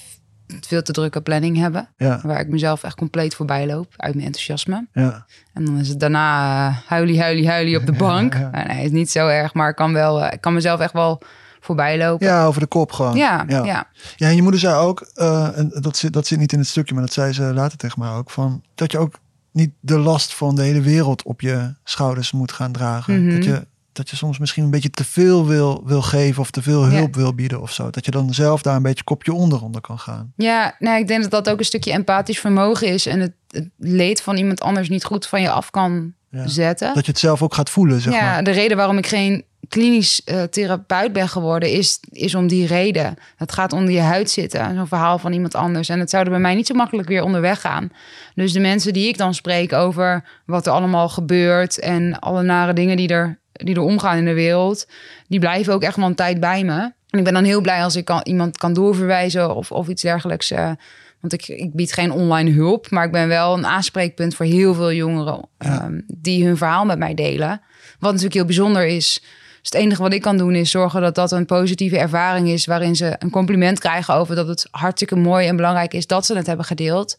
veel te drukke planning hebben, Ja, waar ik mezelf echt compleet voorbij loop uit mijn enthousiasme. ja, En dan is het daarna uh, huilie, huilie, huilie op de bank. ja. Nou, nee, is niet zo erg, maar ik kan, wel, eh, ik kan mezelf echt wel voorbij lopen. ja, over de kop gewoon. Ja, ja. ja. Ja, en je moeder zei ook, eh, en dat, zit, dat zit niet in het stukje, maar dat zei ze later tegen mij ook, van, dat je ook niet de last van de hele wereld op je schouders moet gaan dragen. Mhm. dat, je, dat je soms misschien een beetje te veel wil, wil geven of te veel hulp wil bieden of zo. Dat je dan zelf daar een beetje kopje onder onder kan gaan. Ja, nou, ik denk dat dat ook een stukje empathisch vermogen is. En het, het leed van iemand anders niet goed van je af kan Ja. zetten. Dat je het zelf ook gaat voelen, zeg ja, maar. de reden waarom ik geen klinisch eh, therapeut ben geworden, is, is om die reden. Het gaat onder je huid zitten, zo'n verhaal van iemand anders. En het zou er bij mij niet zo makkelijk weer onderweg gaan. Dus de mensen die ik dan spreek over wat er allemaal gebeurt en alle nare dingen die er, die er omgaan in de wereld, die blijven ook echt wel een tijd bij me. En ik ben dan heel blij als ik kan, iemand kan doorverwijzen of, of iets dergelijks. eh, want ik, ik bied geen online hulp, maar ik ben wel een aanspreekpunt voor heel veel jongeren ehm, die hun verhaal met mij delen. Wat natuurlijk heel bijzonder is. Dus het enige wat ik kan doen is zorgen dat dat een positieve ervaring is. Waarin ze een compliment krijgen over dat het hartstikke mooi en belangrijk is dat ze het hebben gedeeld.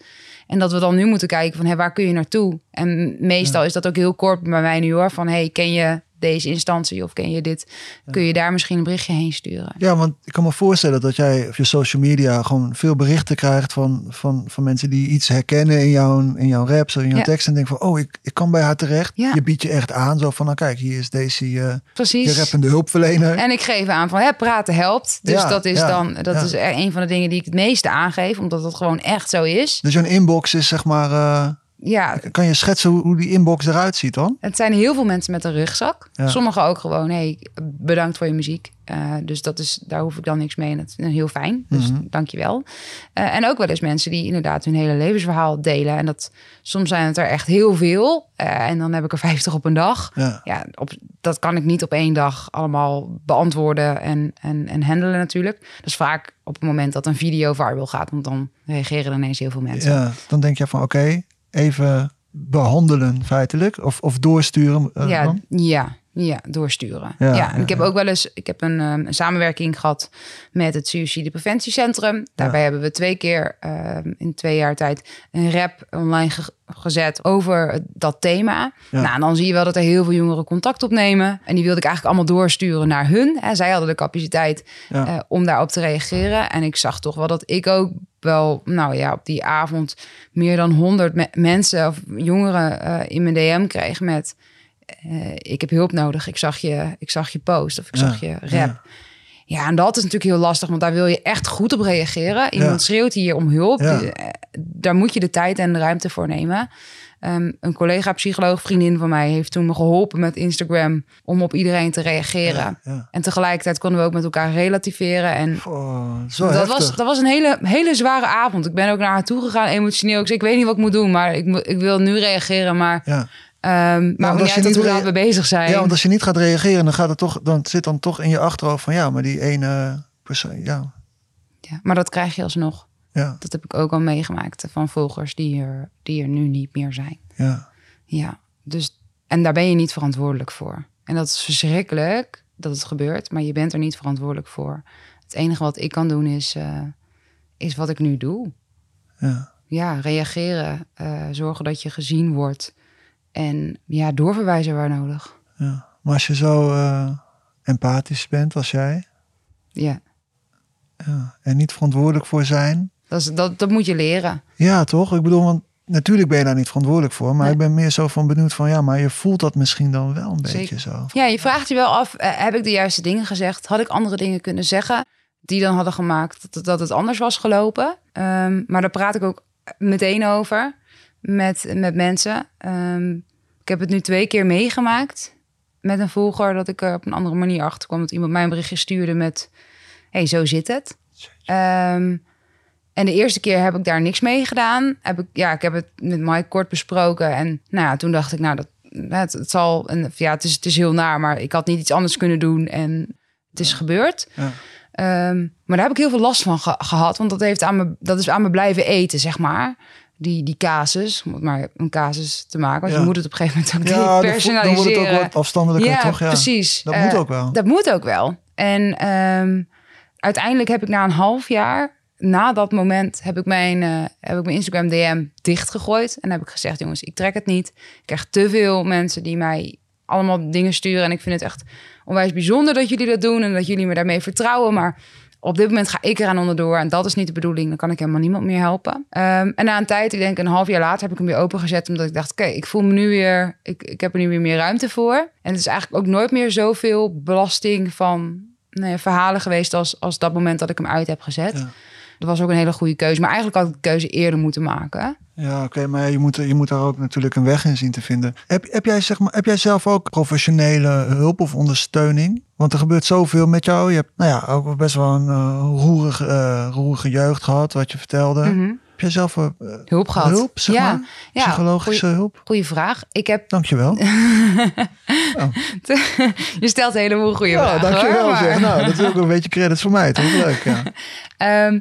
En dat we dan nu moeten kijken van hé, waar kun je naartoe? En meestal is dat ook heel kort bij mij nu hoor. Van hey, ken je deze instantie of ken je dit? Kun je daar misschien een berichtje heen sturen? Ja, want ik kan me voorstellen dat jij op je social media gewoon veel berichten krijgt van, van, van mensen die iets herkennen in jouw, in jouw raps of in jouw Ja. tekst. En denken van, oh, ik, ik kan bij haar terecht. Ja. Je biedt je echt aan. Zo van, nou kijk, hier is deze je Precies. rappende hulpverlener. En ik geef aan van hè, praten helpt. Dus Ja, dat is dan dat is er een van de dingen die ik het meeste aangeef, omdat het gewoon echt zo is. Dus jouw inbox is zeg maar, eh, Ja, kan je schetsen hoe, die inbox eruit ziet dan? het zijn heel veel mensen met een rugzak. Ja. Sommigen ook gewoon, hey, bedankt voor je muziek. Eh, dus dat is, daar hoef ik dan niks mee. En dat is heel fijn. Dus Mhm. dank je wel. Eh, en ook wel eens mensen die inderdaad hun hele levensverhaal delen. En dat soms zijn het er echt heel veel. Eh, en dan heb ik er 50 op een dag. Ja. Ja, op, dat kan ik niet op één dag allemaal beantwoorden en, en, en handelen natuurlijk. Dat is vaak op het moment dat een video viral gaat. Want dan reageren er ineens heel veel mensen. Ja, dan denk je van, oké, even behandelen feitelijk. Of, of doorsturen eh, ja, dan? ja, ja, doorsturen. Ja, Ja, en ja, ik heb ja. ook wel eens ik heb een, ehm, een samenwerking gehad met het Suicide Preventiecentrum. Daarbij hebben we twee keer ehm, in twee jaar tijd een rap online ge- gezet over dat thema. Nou, en dan zie je wel dat er heel veel jongeren contact opnemen. En die wilde ik eigenlijk allemaal doorsturen naar hun. Hè. Zij hadden de capaciteit eh, om daarop te reageren. En ik zag toch wel dat ik ook wel, nou ja, op die avond meer dan 100 me- mensen of jongeren eh, in mijn DM kreeg met eh, ik heb hulp nodig. Ik zag je, ik zag je post of ik Ja, zag je rap. ja. Ja. en dat is natuurlijk heel lastig, want daar wil je echt goed op reageren. Iemand Ja. schreeuwt hier om hulp. Eh, Daar moet je de tijd en de ruimte voor nemen. Ehm, een collega psycholoog, vriendin van mij, heeft toen me geholpen met Instagram om op iedereen te reageren. Ja. En tegelijkertijd konden we ook met elkaar relativeren. En Oh, zo dat heftig. was, dat was een hele, hele zware avond. Ik ben ook naar haar toe gegaan, emotioneel. Ik zei, ik weet niet wat ik moet doen, maar ik, ik wil nu reageren. Maar, Ja. want maar als niet je uit niet hoe laat we bezig zijn. Ja, want als je niet gaat reageren, dan gaat het toch, dan zit dan toch in je achterhoofd van ja, maar die ene persoon, ja, Ja, maar dat krijg je alsnog. Ja, Dat heb ik ook al meegemaakt van volgers die er, die er nu niet meer zijn. ja, Ja, dus en daar ben je niet verantwoordelijk voor. En dat is verschrikkelijk dat het gebeurt, maar je bent er niet verantwoordelijk voor. Het enige wat ik kan doen is, eh, is wat ik nu doe. ja. Ja, reageren, eh, zorgen dat je gezien wordt en ja, doorverwijzen waar nodig. ja. Maar als je zo eh, empathisch bent als jij Ja, ja, en niet verantwoordelijk voor zijn, dat, is, dat, dat moet je leren. ja toch? Ik bedoel, want natuurlijk ben je daar niet verantwoordelijk voor, maar Nee. ik ben meer zo van benieuwd van ja, maar je voelt dat misschien dan wel een Zeker. beetje zo. Ja, je vraagt je wel af, eh, heb ik de juiste dingen gezegd? Had ik andere dingen kunnen zeggen die dan hadden gemaakt dat, het- dat het anders was gelopen? Ehm, maar daar praat ik ook meteen over met, met mensen. Ehm, ik heb het nu twee keer meegemaakt met een volger... dat ik er op een andere manier achter kwam. Dat iemand mij een berichtje stuurde met... hey, zo zit het. Ehm, en de eerste keer heb ik daar niks mee gedaan. Heb ik, ja, ik heb het met Mike kort besproken. En nou ja, toen dacht ik, nou, dat, het, het zal... En, ja, het is, het is heel naar, maar ik had niet iets anders kunnen doen. En het is gebeurd. Ja. Ehm, maar daar heb ik heel veel last van ge- gehad. Want dat, heeft aan me, dat is aan me blijven eten, zeg maar. Die, die casus, om het maar een casus te maken. Want Ja. je moet het op een gegeven moment ook Ja, personaliseren. dan wordt het ook wat afstandelijker, toch? Ja, precies. Dat Eh, moet ook wel. Dat moet ook wel. En ehm, uiteindelijk heb ik na een half jaar, na dat moment, heb ik mijn, eh, heb ik mijn Instagram DM dichtgegooid. En heb ik gezegd, jongens, ik trek het niet. Ik krijg te veel mensen die mij allemaal dingen sturen. En ik vind het echt onwijs bijzonder dat jullie dat doen en dat jullie me daarmee vertrouwen. Maar op dit moment ga ik eraan onderdoor en dat is niet de bedoeling. Dan kan ik helemaal niemand meer helpen. Ehm, en na een tijd, ik denk een half jaar later, heb ik hem weer opengezet. Omdat ik dacht, oké, ik voel me nu weer, ik, ik heb er nu weer meer ruimte voor. En het is eigenlijk ook nooit meer zoveel belasting van nou verhalen geweest als, als dat moment dat ik hem uit heb gezet. Ja. Dat was ook een hele goede keuze. Maar eigenlijk had ik de keuze eerder moeten maken. Ja, oké, maar je moet, je moet daar ook natuurlijk een weg in zien te vinden. Heb, heb, jij, zeg maar, heb jij zelf ook professionele hulp of ondersteuning? Want er gebeurt zoveel met jou. Je hebt nou ja, ook best wel een eh, roerige, eh, roerige jeugd gehad, wat je vertelde. Mhm. Heb jij zelf eh, Hulp gehad. hulp, zeg ja, maar? ja, Psychologische goeie- hulp? Goeie vraag. Ik heb, Dankjewel. je stelt een heleboel goede Ja, vragen. dankjewel hoor, maar- zeg. Nou, dat is ook een beetje credits voor mij, toch? Leuk, ja. Ehm,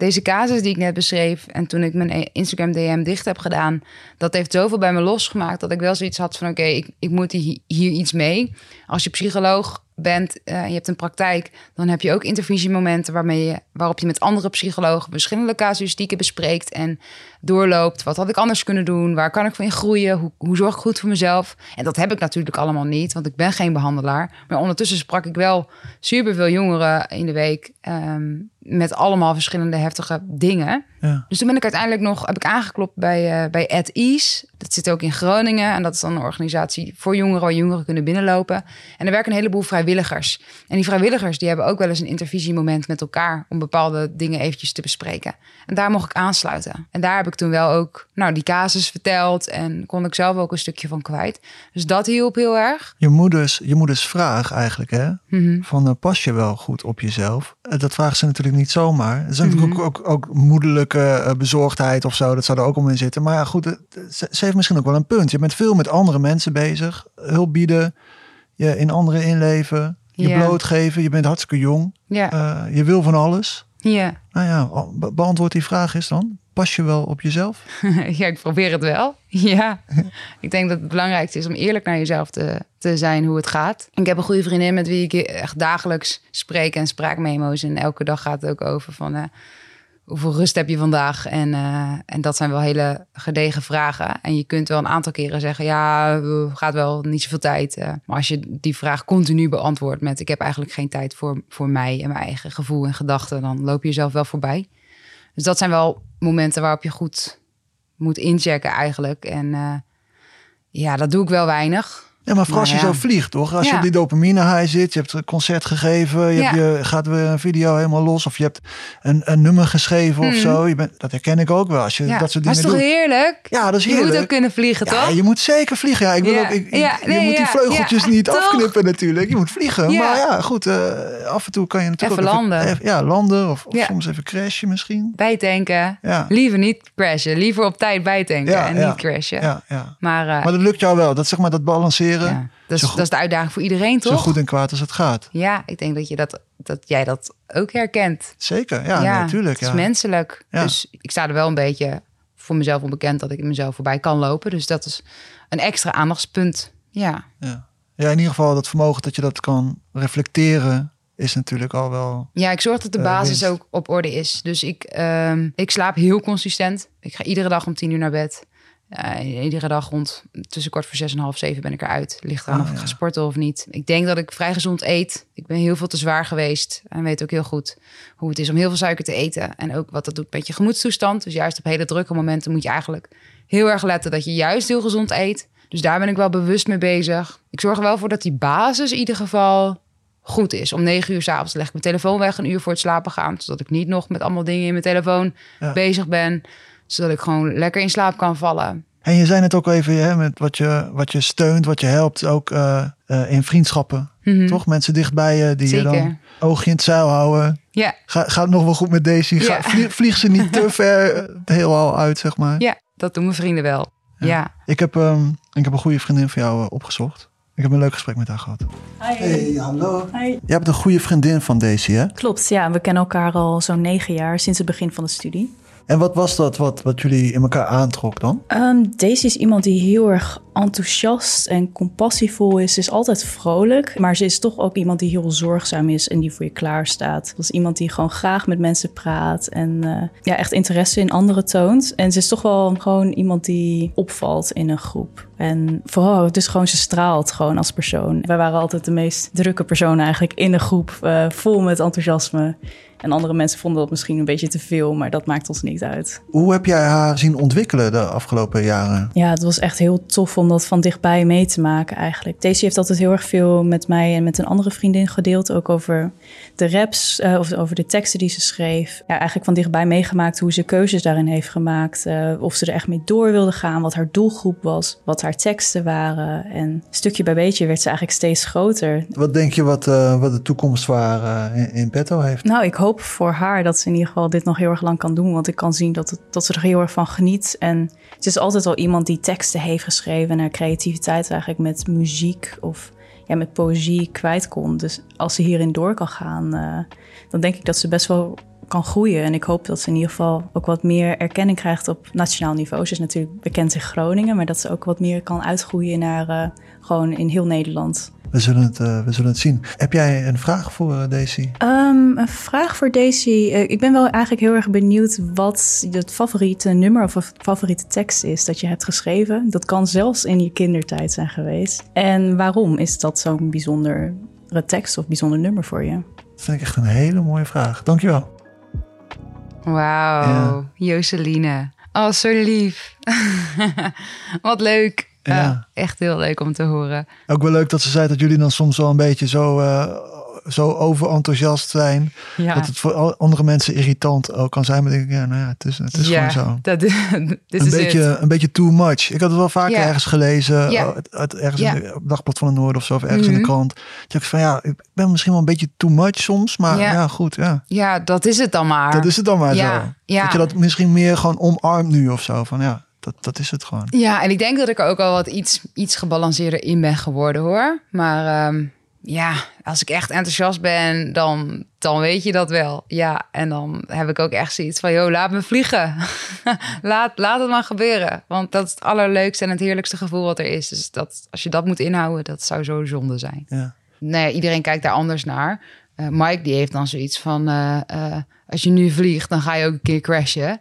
deze casus die ik net beschreef en toen ik mijn Instagram DM dicht heb gedaan, dat heeft zoveel bij me losgemaakt dat ik wel zoiets had van oké, ik, ik moet hier, iets mee. Als je psycholoog bent eh, en je hebt een praktijk, dan heb je ook intervisiemomenten waarmee je, waarop je met andere psychologen verschillende casuïstieken bespreekt en doorloopt. Wat had ik anders kunnen doen? Waar kan ik van in groeien? Hoe, hoe zorg ik goed voor mezelf? En dat heb ik natuurlijk allemaal niet, want ik ben geen behandelaar. Maar ondertussen sprak ik wel superveel jongeren in de week ehm, met allemaal verschillende heftige dingen. Ja. Dus toen ben ik uiteindelijk nog, heb ik aangeklopt bij, eh bij At Ease. Dat zit ook in Groningen. En dat is dan een organisatie voor jongeren waar jongeren kunnen binnenlopen. En er werken een heleboel vrijwilligers. En die vrijwilligers die hebben ook wel eens een intervisiemoment met elkaar om bepaalde dingen eventjes te bespreken. En daar mocht ik aansluiten. En daar heb ik toen wel ook nou, die casus verteld en kon ik zelf ook een stukje van kwijt. Dus dat hielp heel erg. Je moeders, je moeders vraag eigenlijk, hè? Mhm. Van eh, pas je wel goed op jezelf? Eh, dat vraagt ze natuurlijk niet zomaar. Is natuurlijk Mhm. ook, ook, ook moederlijke eh, bezorgdheid of zo. Dat zou er ook om in zitten. Maar ja, goed, ze, ze heeft misschien ook wel een punt. Je bent veel met andere mensen bezig. Hulp bieden, je in anderen inleven, je Ja. blootgeven. Je bent hartstikke jong. Ja, Eh, je wil van alles. ja. Nou ja, be- beantwoord die vraag eens dan. Pas je wel op jezelf? ja, ik probeer het wel. Ja, ik denk dat het belangrijkste is om eerlijk naar jezelf te, te zijn hoe het gaat. Ik heb een goede vriendin met wie ik echt dagelijks spreek en spraakmemo's. En elke dag gaat het ook over van eh, hoeveel rust heb je vandaag? En, eh, en dat zijn wel hele gedegen vragen. En je kunt wel een aantal keren zeggen, ja, eh, gaat wel niet zoveel tijd. eh. maar als je die vraag continu beantwoordt met ik heb eigenlijk geen tijd voor, voor mij en mijn eigen gevoel en gedachten, dan loop je jezelf wel voorbij. Dus dat zijn wel momenten waarop je goed moet inchecken eigenlijk. En ja, dat doe ik wel weinig. Ja, maar vooral als je Nou ja. zo vliegt, toch? Als je op die dopamine high zit, je hebt een concert gegeven, je, hebt je gaat weer een video helemaal los, of je hebt een, een nummer geschreven of zo. Je bent, dat herken ik ook wel als je Mhm. Dat soort maar is dingen toch doet. heerlijk? Ja, dat is Je moet heerlijk. ook kunnen vliegen, Ja, toch? je moet zeker vliegen. Ja, ik wil ook, ik, je moet die vleugeltjes ja. niet Toch? afknippen natuurlijk. Je moet vliegen. Maar ja, goed, eh, af en toe kan je natuurlijk Even ook landen. even- ja, landen of, soms even crashen misschien. Bijtanken. Ja. Liever niet crashen. Liever op tijd bijtanken en niet crashen. Ja, ja. Maar, eh, Maar dat lukt jou wel. Dat zeg maar dat balanceren. Ja, dat, is, zo goed- dat is de uitdaging voor iedereen, Zo toch? goed en kwaad als het gaat. Ja, ik denk dat, je dat, dat jij dat ook herkent. Zeker, ja, natuurlijk. Het is ja. menselijk. Ja. Dus ik sta er wel een beetje voor mezelf onbekend dat ik mezelf voorbij kan lopen. Dus dat is een extra aandachtspunt. Ja. Ja. ja, in ieder geval dat vermogen dat je dat kan reflecteren is natuurlijk al wel... Ja, ik zorg dat de Eh, basis ook op orde is. Dus ik, ehm, ik slaap heel consistent. Ik ga iedere dag om tien uur naar bed. Eh, iedere dag rond tussen kwart voor zes en half zeven ben ik eruit. Ligt eraan Ah, of ik ja. ga sporten of niet. Ik denk dat ik vrij gezond eet. Ik ben heel veel te zwaar geweest. En weet ook heel goed hoe het is om heel veel suiker te eten. En ook wat dat doet met je gemoedstoestand. Dus juist op hele drukke momenten moet je eigenlijk heel erg letten dat je juist heel gezond eet. Dus daar ben ik wel bewust mee bezig. Ik zorg er wel voor dat die basis in ieder geval goed is. Om negen uur s'avonds leg ik mijn telefoon weg, een uur voor het slapen gaan. Zodat ik niet nog met allemaal dingen in mijn telefoon Ja. bezig ben. Zodat ik gewoon lekker in slaap kan vallen. En je zei het ook even, hè, met wat je, wat je steunt, wat je helpt, ook uh, uh, in vriendschappen. Mhm. Toch? Mensen dichtbij je die Zeker. je dan oogje in het zeil houden. Ja, Ga, gaat het nog wel goed met Daisy? Ga, Ja. vlieg, vlieg ze niet te ver het heelal uit, zeg maar? ja, dat doen mijn vrienden wel. Ja. Ik, heb, ehm, ik heb een goede vriendin van jou eh, opgezocht. Ik heb een leuk gesprek met haar gehad. Hey, hallo. Hi. Jij bent een goede vriendin van Daisy, hè? Klopt, ja. We kennen elkaar al zo'n negen jaar, sinds het begin van de studie. En wat was dat wat, wat jullie in elkaar aantrok dan? Ehm Daisy is iemand die heel erg enthousiast en compassievol is. Ze is altijd vrolijk, maar ze is toch ook iemand die heel zorgzaam is en die voor je klaar staat. Dat is iemand die gewoon graag met mensen praat en eh, ja, echt interesse in anderen toont. En ze is toch wel gewoon iemand die opvalt in een groep. En vooral, dus gewoon, ze straalt gewoon als persoon. Wij waren altijd de meest drukke personen eigenlijk in de groep, eh, vol met enthousiasme. En andere mensen vonden dat misschien een beetje te veel, maar dat maakt ons niet uit. Hoe heb jij haar zien ontwikkelen de afgelopen jaren? Ja, het was echt heel tof om dat van dichtbij mee te maken eigenlijk. Daisy heeft altijd heel erg veel met mij en met een andere vriendin gedeeld. Ook over de raps eh, of over de teksten die ze schreef. Ja, eigenlijk van dichtbij meegemaakt hoe ze keuzes daarin heeft gemaakt. eh, of ze er echt mee door wilde gaan, wat haar doelgroep was, wat haar teksten waren. En stukje bij beetje werd ze eigenlijk steeds groter. Wat denk je wat, eh, wat de toekomst eh, in, in petto heeft? Nou, ik hoop voor haar dat ze in ieder geval dit nog heel erg lang kan doen. Want ik kan zien dat, het, dat ze er heel erg van geniet. En het is altijd al iemand die teksten heeft geschreven. En haar creativiteit eigenlijk met muziek of ja, met poëzie kwijt kon. Dus als ze hierin door kan gaan, eh, dan denk ik dat ze best wel kan groeien. En ik hoop dat ze in ieder geval ook wat meer erkenning krijgt op nationaal niveau. Ze is natuurlijk bekend in Groningen, maar dat ze ook wat meer kan uitgroeien naar eh, gewoon in heel Nederland. We zullen het, eh, we zullen het zien. Heb jij een vraag voor eh, Daisy? Ehm, een vraag voor Daisy. Eh, ik ben wel eigenlijk heel erg benieuwd wat het favoriete nummer of favoriete tekst is dat je hebt geschreven. Dat kan zelfs in je kindertijd zijn geweest. En waarom is dat zo'n bijzondere tekst of bijzonder nummer voor je? Dat vind ik echt een hele mooie vraag. Dankjewel. Wauw, Ja. Joseline. Oh, zo lief. Wat leuk. Ja. Eh, echt heel leuk om te horen. Ook wel leuk dat ze zei dat jullie dan soms wel een beetje zo, eh, zo overenthousiast zijn. Ja, Dat het voor andere mensen irritant ook kan zijn. Maar denk ik, ja, nou ja, het is, het is ja gewoon zo. Dat, Een is beetje, het. een beetje too much. Ik had het wel vaker Ja. ergens gelezen. Ja. het- het- ergens in de Dagblad van het Noorden of zo. Of ergens in de Mhm. krant. Dat ik van ja, ik ben misschien wel een beetje too much soms. Maar ja, goed. Ja. Ja, dat is het dan maar. Dat is het dan maar zo. Dat je dat misschien meer gewoon omarmt nu of zo. Van ja, dat, dat is het gewoon. Ja, en ik denk dat ik er ook al wat iets, iets gebalanceerder in ben geworden hoor. Maar ehm, ja, als ik echt enthousiast ben, dan, dan weet je dat wel. Ja, en dan heb ik ook echt zoiets van, joh, laat me vliegen. laat, laat het maar gebeuren. Want dat is het allerleukste en het heerlijkste gevoel wat er is. Dus dat, als je dat moet inhouden, dat zou zo zonde zijn. Ja. Nee, iedereen kijkt daar anders naar. Eh, Mike die heeft dan zoiets van, eh, eh, als je nu vliegt, dan ga je ook een keer crashen.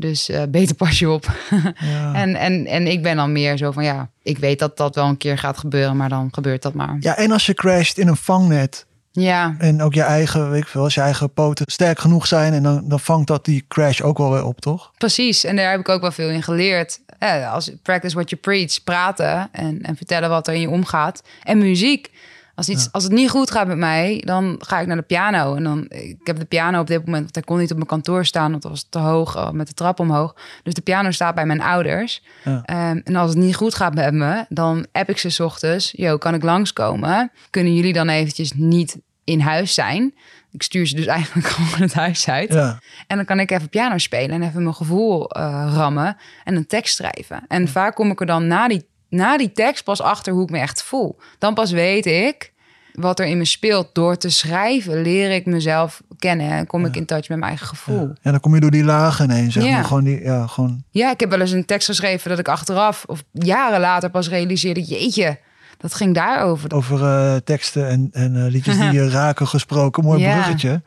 Dus eh, beter pas je op. Ja. En, en, en ik ben dan meer zo van ja, ik weet dat dat wel een keer gaat gebeuren, maar dan gebeurt dat maar. ja, en als je crasht in een vangnet. Ja, En ook je eigen, weet ik veel, als je eigen poten sterk genoeg zijn. En dan, dan vangt dat die crash ook wel weer op, toch? precies. En daar heb ik ook wel veel in geleerd. Eh, als practice what you preach, praten en, en vertellen wat er in je omgaat. En muziek. Als, iets, als het niet goed gaat met mij, dan ga ik naar de piano. En dan, ik heb de piano op dit moment, want hij kon niet op mijn kantoor staan, want dat was te hoog eh, met de trap omhoog. Dus de piano staat bij mijn ouders. Ja. Ehm, en als het niet goed gaat met me, dan app ik ze 's ochtends. Yo, kan ik langskomen? Kunnen jullie dan eventjes niet in huis zijn? Ik stuur ze dus eigenlijk gewoon het huis uit. Ja. En dan kan ik even piano spelen en even mijn gevoel eh, rammen en een tekst schrijven. En vaak kom ik er dan na die, na die tekst pas achter hoe ik me echt voel. Dan pas weet ik wat er in me speelt. Door te schrijven leer ik mezelf kennen en kom ik in touch met mijn eigen gevoel. En dan kom je door die lagen heen, zeg Ja. maar. Gewoon die, ja, gewoon... Ja, ik heb wel eens een tekst geschreven dat ik achteraf of jaren later pas realiseerde: jeetje, dat ging daarover. Over eh, teksten en, en eh, liedjes die je raken gesproken. Mooi Ja. bruggetje.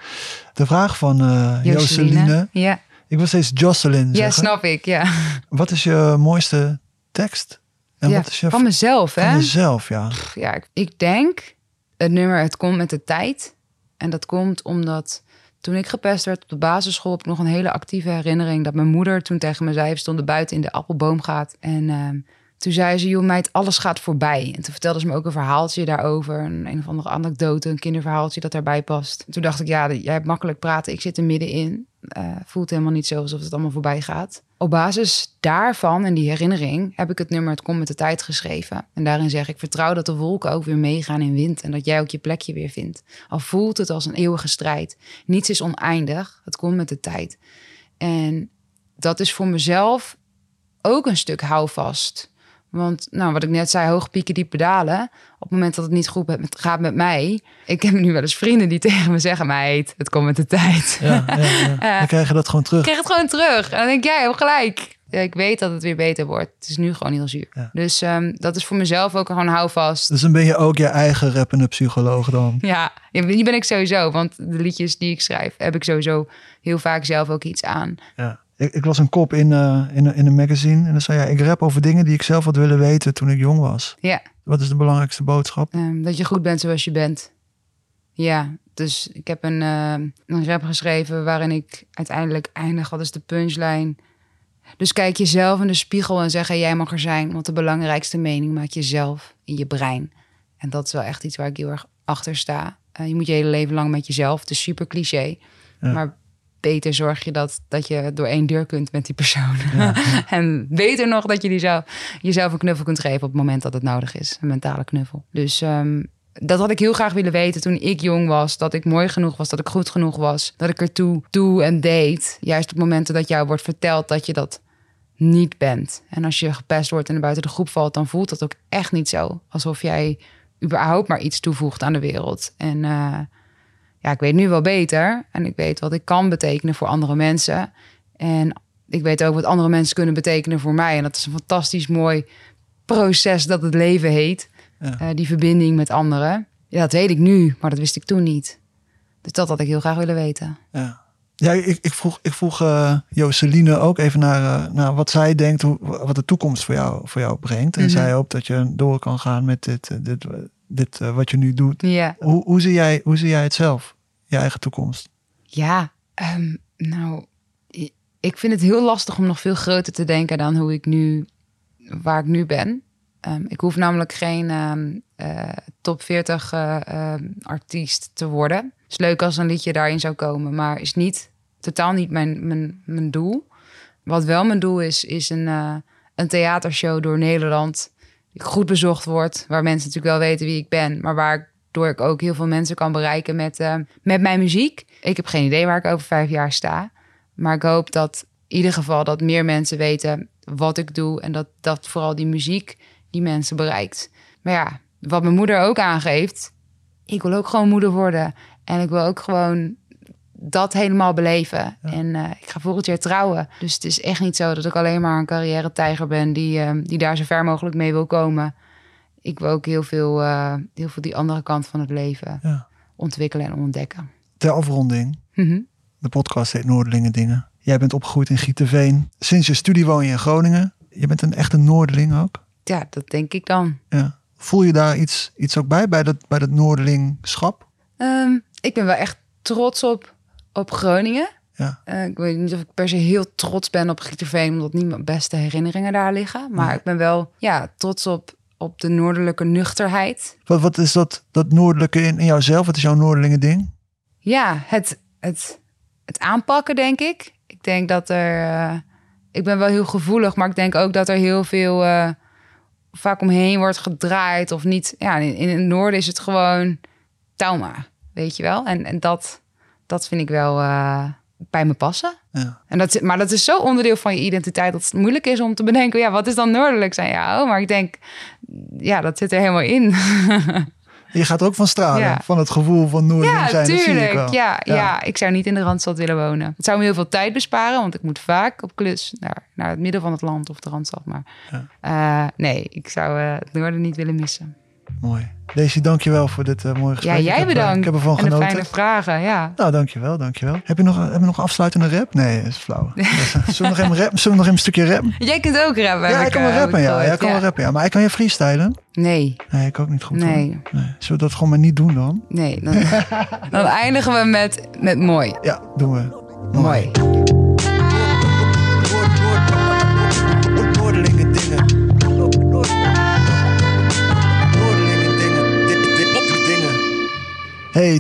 De vraag van eh Joseline. Ja, Ik wil steeds Jocelyn ja zeggen. snap ik. Ja, Wat is je mooiste tekst? En ja. wat is je van mezelf, hè? van jezelf, ja. ja, ik- ik denk het nummer Het komt met de tijd. En dat komt omdat toen ik gepest werd op de basisschool... heb ik nog een hele actieve herinnering dat mijn moeder toen tegen me zei... we stonden buiten in de appelboomgaat en ehm, toen zei ze, joh meid, alles gaat voorbij. En toen vertelde ze me ook een verhaaltje daarover. Een, een of andere anekdote, een kinderverhaaltje dat daarbij past. toen dacht ik, ja, jij hebt makkelijk praten. Ik zit er middenin. Uh, voelt helemaal niet zo alsof het allemaal voorbij gaat. Op basis daarvan en die herinnering heb ik het nummer Het komt met de tijd geschreven. En daarin zeg ik, vertrouw dat de wolken ook weer meegaan in wind. En dat jij ook je plekje weer vindt. Al voelt het als een eeuwige strijd. Niets is oneindig. Het komt met de tijd. En dat is voor mezelf ook een stuk houvast. Want, nou, wat ik net zei, hoge pieken, diepe dalen. Op het moment dat het niet goed gaat met mij. Ik heb nu wel eens vrienden die tegen me zeggen: Meid, het komt met de tijd. Ja, ja, ja. Dan krijg je dat gewoon terug. Ik krijg het gewoon terug. En dan denk Jij hebt gelijk. Ik weet dat het weer beter wordt. Het is nu gewoon heel zuur. Dus um, dat is voor mezelf ook gewoon houvast. Dus dan ben je ook je eigen rappende psycholoog dan? Ja, die ben ik sowieso. Want de liedjes die ik schrijf, heb ik sowieso heel vaak zelf ook iets aan. Ja. Ik, ik las een kop in, uh, in, in een magazine en dan zei ja, ik rap over dingen die ik zelf had willen weten toen ik jong was. Ja. Wat is de belangrijkste boodschap? Um, dat je goed bent zoals je bent. Ja, dus ik heb een, uh, een rap geschreven waarin ik uiteindelijk eindig. Wat is de punchline? Dus kijk jezelf in de spiegel en zeg: jij mag er zijn. Want de belangrijkste mening maak je zelf in je brein. En dat is wel echt iets waar ik heel erg achter sta. Uh, je moet je hele leven lang met jezelf. Het is super cliché. Ja. Maar beter zorg je dat, dat je door één deur kunt met die persoon. Ja, en beter nog dat je die zelf, jezelf een knuffel kunt geven op het moment dat het nodig is. Een mentale knuffel. Dus um, dat had ik heel graag willen weten toen ik jong was. Dat ik mooi genoeg was, dat ik goed genoeg was. Dat ik ertoe doe en deed. Juist op momenten dat jou wordt verteld dat je dat niet bent. En als je gepest wordt en er buiten de groep valt, dan voelt dat ook echt niet zo. Alsof jij überhaupt maar iets toevoegt aan de wereld. En uh, ja, ik weet nu wel beter. En ik weet wat ik kan betekenen voor andere mensen. En ik weet ook wat andere mensen kunnen betekenen voor mij. En dat is een fantastisch mooi proces dat het leven heet. Ja. Uh, die verbinding met anderen. Ja, dat weet ik nu, maar dat wist ik toen niet. Dus dat had ik heel graag willen weten. Ja. Ja, ik, ik vroeg, ik vroeg uh, Joseline ook even naar, uh, naar wat zij denkt, hoe, wat de toekomst voor jou, voor jou brengt. En mm -hmm. zij hoopt dat je door kan gaan met dit, dit, dit uh, wat je nu doet. Ja. Hoe, hoe, zie jij, hoe zie jij het zelf, je eigen toekomst? Ja, um, nou, ik vind het heel lastig om nog veel groter te denken dan hoe ik nu, waar ik nu ben. Um, ik hoef namelijk geen um, uh, top 40 uh, artiest te worden. Het is leuk als een liedje daarin zou komen, maar is niet, totaal niet mijn, mijn, mijn doel. Wat wel mijn doel is, is een, een theatershow door Nederland goed bezocht wordt. Waar mensen natuurlijk wel weten wie ik ben, maar waardoor ik ook heel veel mensen kan bereiken met, uh, met mijn muziek. Ik heb geen idee waar ik over vijf jaar sta. Maar ik hoop dat in ieder geval dat meer mensen weten wat ik doe. En dat, dat vooral die muziek die mensen bereikt. Maar ja, wat mijn moeder ook aangeeft. Ik wil ook gewoon moeder worden. En ik wil ook gewoon dat helemaal beleven. Ja. En uh, ik ga volgend jaar trouwen. Dus het is echt niet zo dat ik alleen maar een carrière tijger ben... die, uh, die daar zo ver mogelijk mee wil komen. Ik wil ook heel veel, uh, heel veel die andere kant van het leven ja. ontwikkelen en ontdekken. Ter afronding. Mm -hmm. De podcast heet Noordelingen Dingen. Jij bent opgegroeid in Gieterveen. Sinds je studie woon je in Groningen. Je bent een echte Noordeling ook. Ja, dat denk ik dan. Ja. Voel je daar iets, iets ook bij, bij dat, bij dat Noordelingschap? Um, ik ben wel echt trots op, op Groningen. Ja. Uh, ik weet niet of ik per se heel trots ben op Gieterveen, omdat niet mijn beste herinneringen daar liggen. Maar ik ben wel ja, trots op, op de noordelijke nuchterheid. Wat, wat is dat, dat noordelijke in, in jouzelf? Wat is jouw noordelinge ding? Ja, het, het, het aanpakken, denk ik. Ik denk dat er... Uh, ik ben wel heel gevoelig, maar ik denk ook dat er heel veel... Uh, vaak omheen wordt gedraaid of niet. Ja, in, in het noorden is het gewoon tauma, weet je wel. En, en dat, dat vind ik wel uh, bij me passen. Ja. En dat, maar dat is zo onderdeel van je identiteit dat het moeilijk is om te bedenken, ja, wat is dan noordelijk zijn jou? Maar ik denk, ja, dat zit er helemaal in. Je gaat ook van stralen, ja. van het gevoel van Noorderling ja, zijn. Tuurlijk. Ja, ja, ja, ik zou niet in de Randstad willen wonen. Het zou me heel veel tijd besparen, want ik moet vaak op klus naar, naar het midden van het land of de Randstad. Maar ja. uh, nee, ik zou uh, het Noorden niet willen missen. Mooi. Daisy, dankjewel voor dit uh, mooie gesprek. Ja, jij ik heb, bedankt. ik heb ervan en genoten. de fijne vragen, ja. Nou, dankjewel, dankjewel. Heb je nog, heb je nog een afsluitende rap? Nee, dat is flauw. Zullen we nog even, rap, zullen we nog even een stukje rap? Jij kunt ook rappen. Ja, ik kan wel rappen, ja. Jij kan wel rappen, ja. Maar ik kan je freestylen? Nee. Nee, ik ook niet goed. Nee. nee. Zullen we dat gewoon maar niet doen dan? Nee, dan, dan eindigen we met, met mooi. Ja, doen we. Mooi.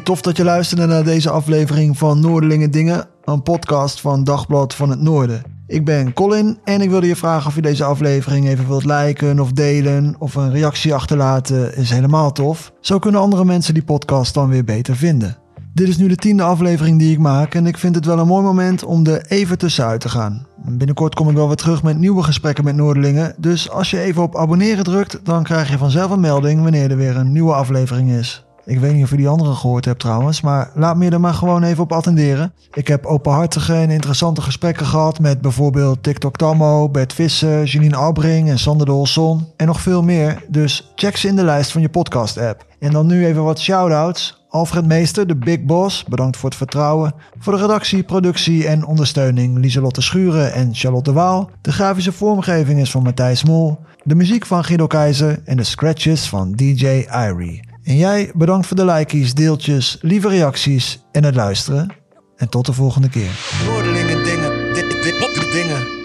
Tof dat je luisterde naar deze aflevering van Noorderlingen Dingen, een podcast van Dagblad van het Noorden. Ik ben Colin en ik wilde je vragen of je deze aflevering even wilt liken of delen of een reactie achterlaten. Is helemaal tof. Zo kunnen andere mensen die podcast dan weer beter vinden. Dit is nu de tiende aflevering die ik maak en ik vind het wel een mooi moment om er even tussenuit te gaan. Binnenkort kom ik wel weer terug met nieuwe gesprekken met Noorderlingen, dus als je even op abonneren drukt, dan krijg je vanzelf een melding wanneer er weer een nieuwe aflevering is. Ik weet niet of je die andere gehoord hebt trouwens, maar laat me er maar gewoon even op attenderen. Ik heb openhartige en interessante gesprekken gehad met bijvoorbeeld TikTok Tammo, Bert Visser, Janine Albring en Sander de Holson en nog veel meer. Dus check ze in de lijst van je podcast app. En dan nu even wat shout-outs. Alfred Meester, de Big Boss, bedankt voor het vertrouwen. Voor de redactie, productie en ondersteuning Lieselotte Schuren en Charlotte Waal. De grafische vormgeving is van Matthijs Mol. De muziek van Guido Keizer en de scratches van DJ Irie. En jij bedankt voor de likejes, deeltjes, lieve reacties en het luisteren. En tot de volgende keer. dingen, dingen.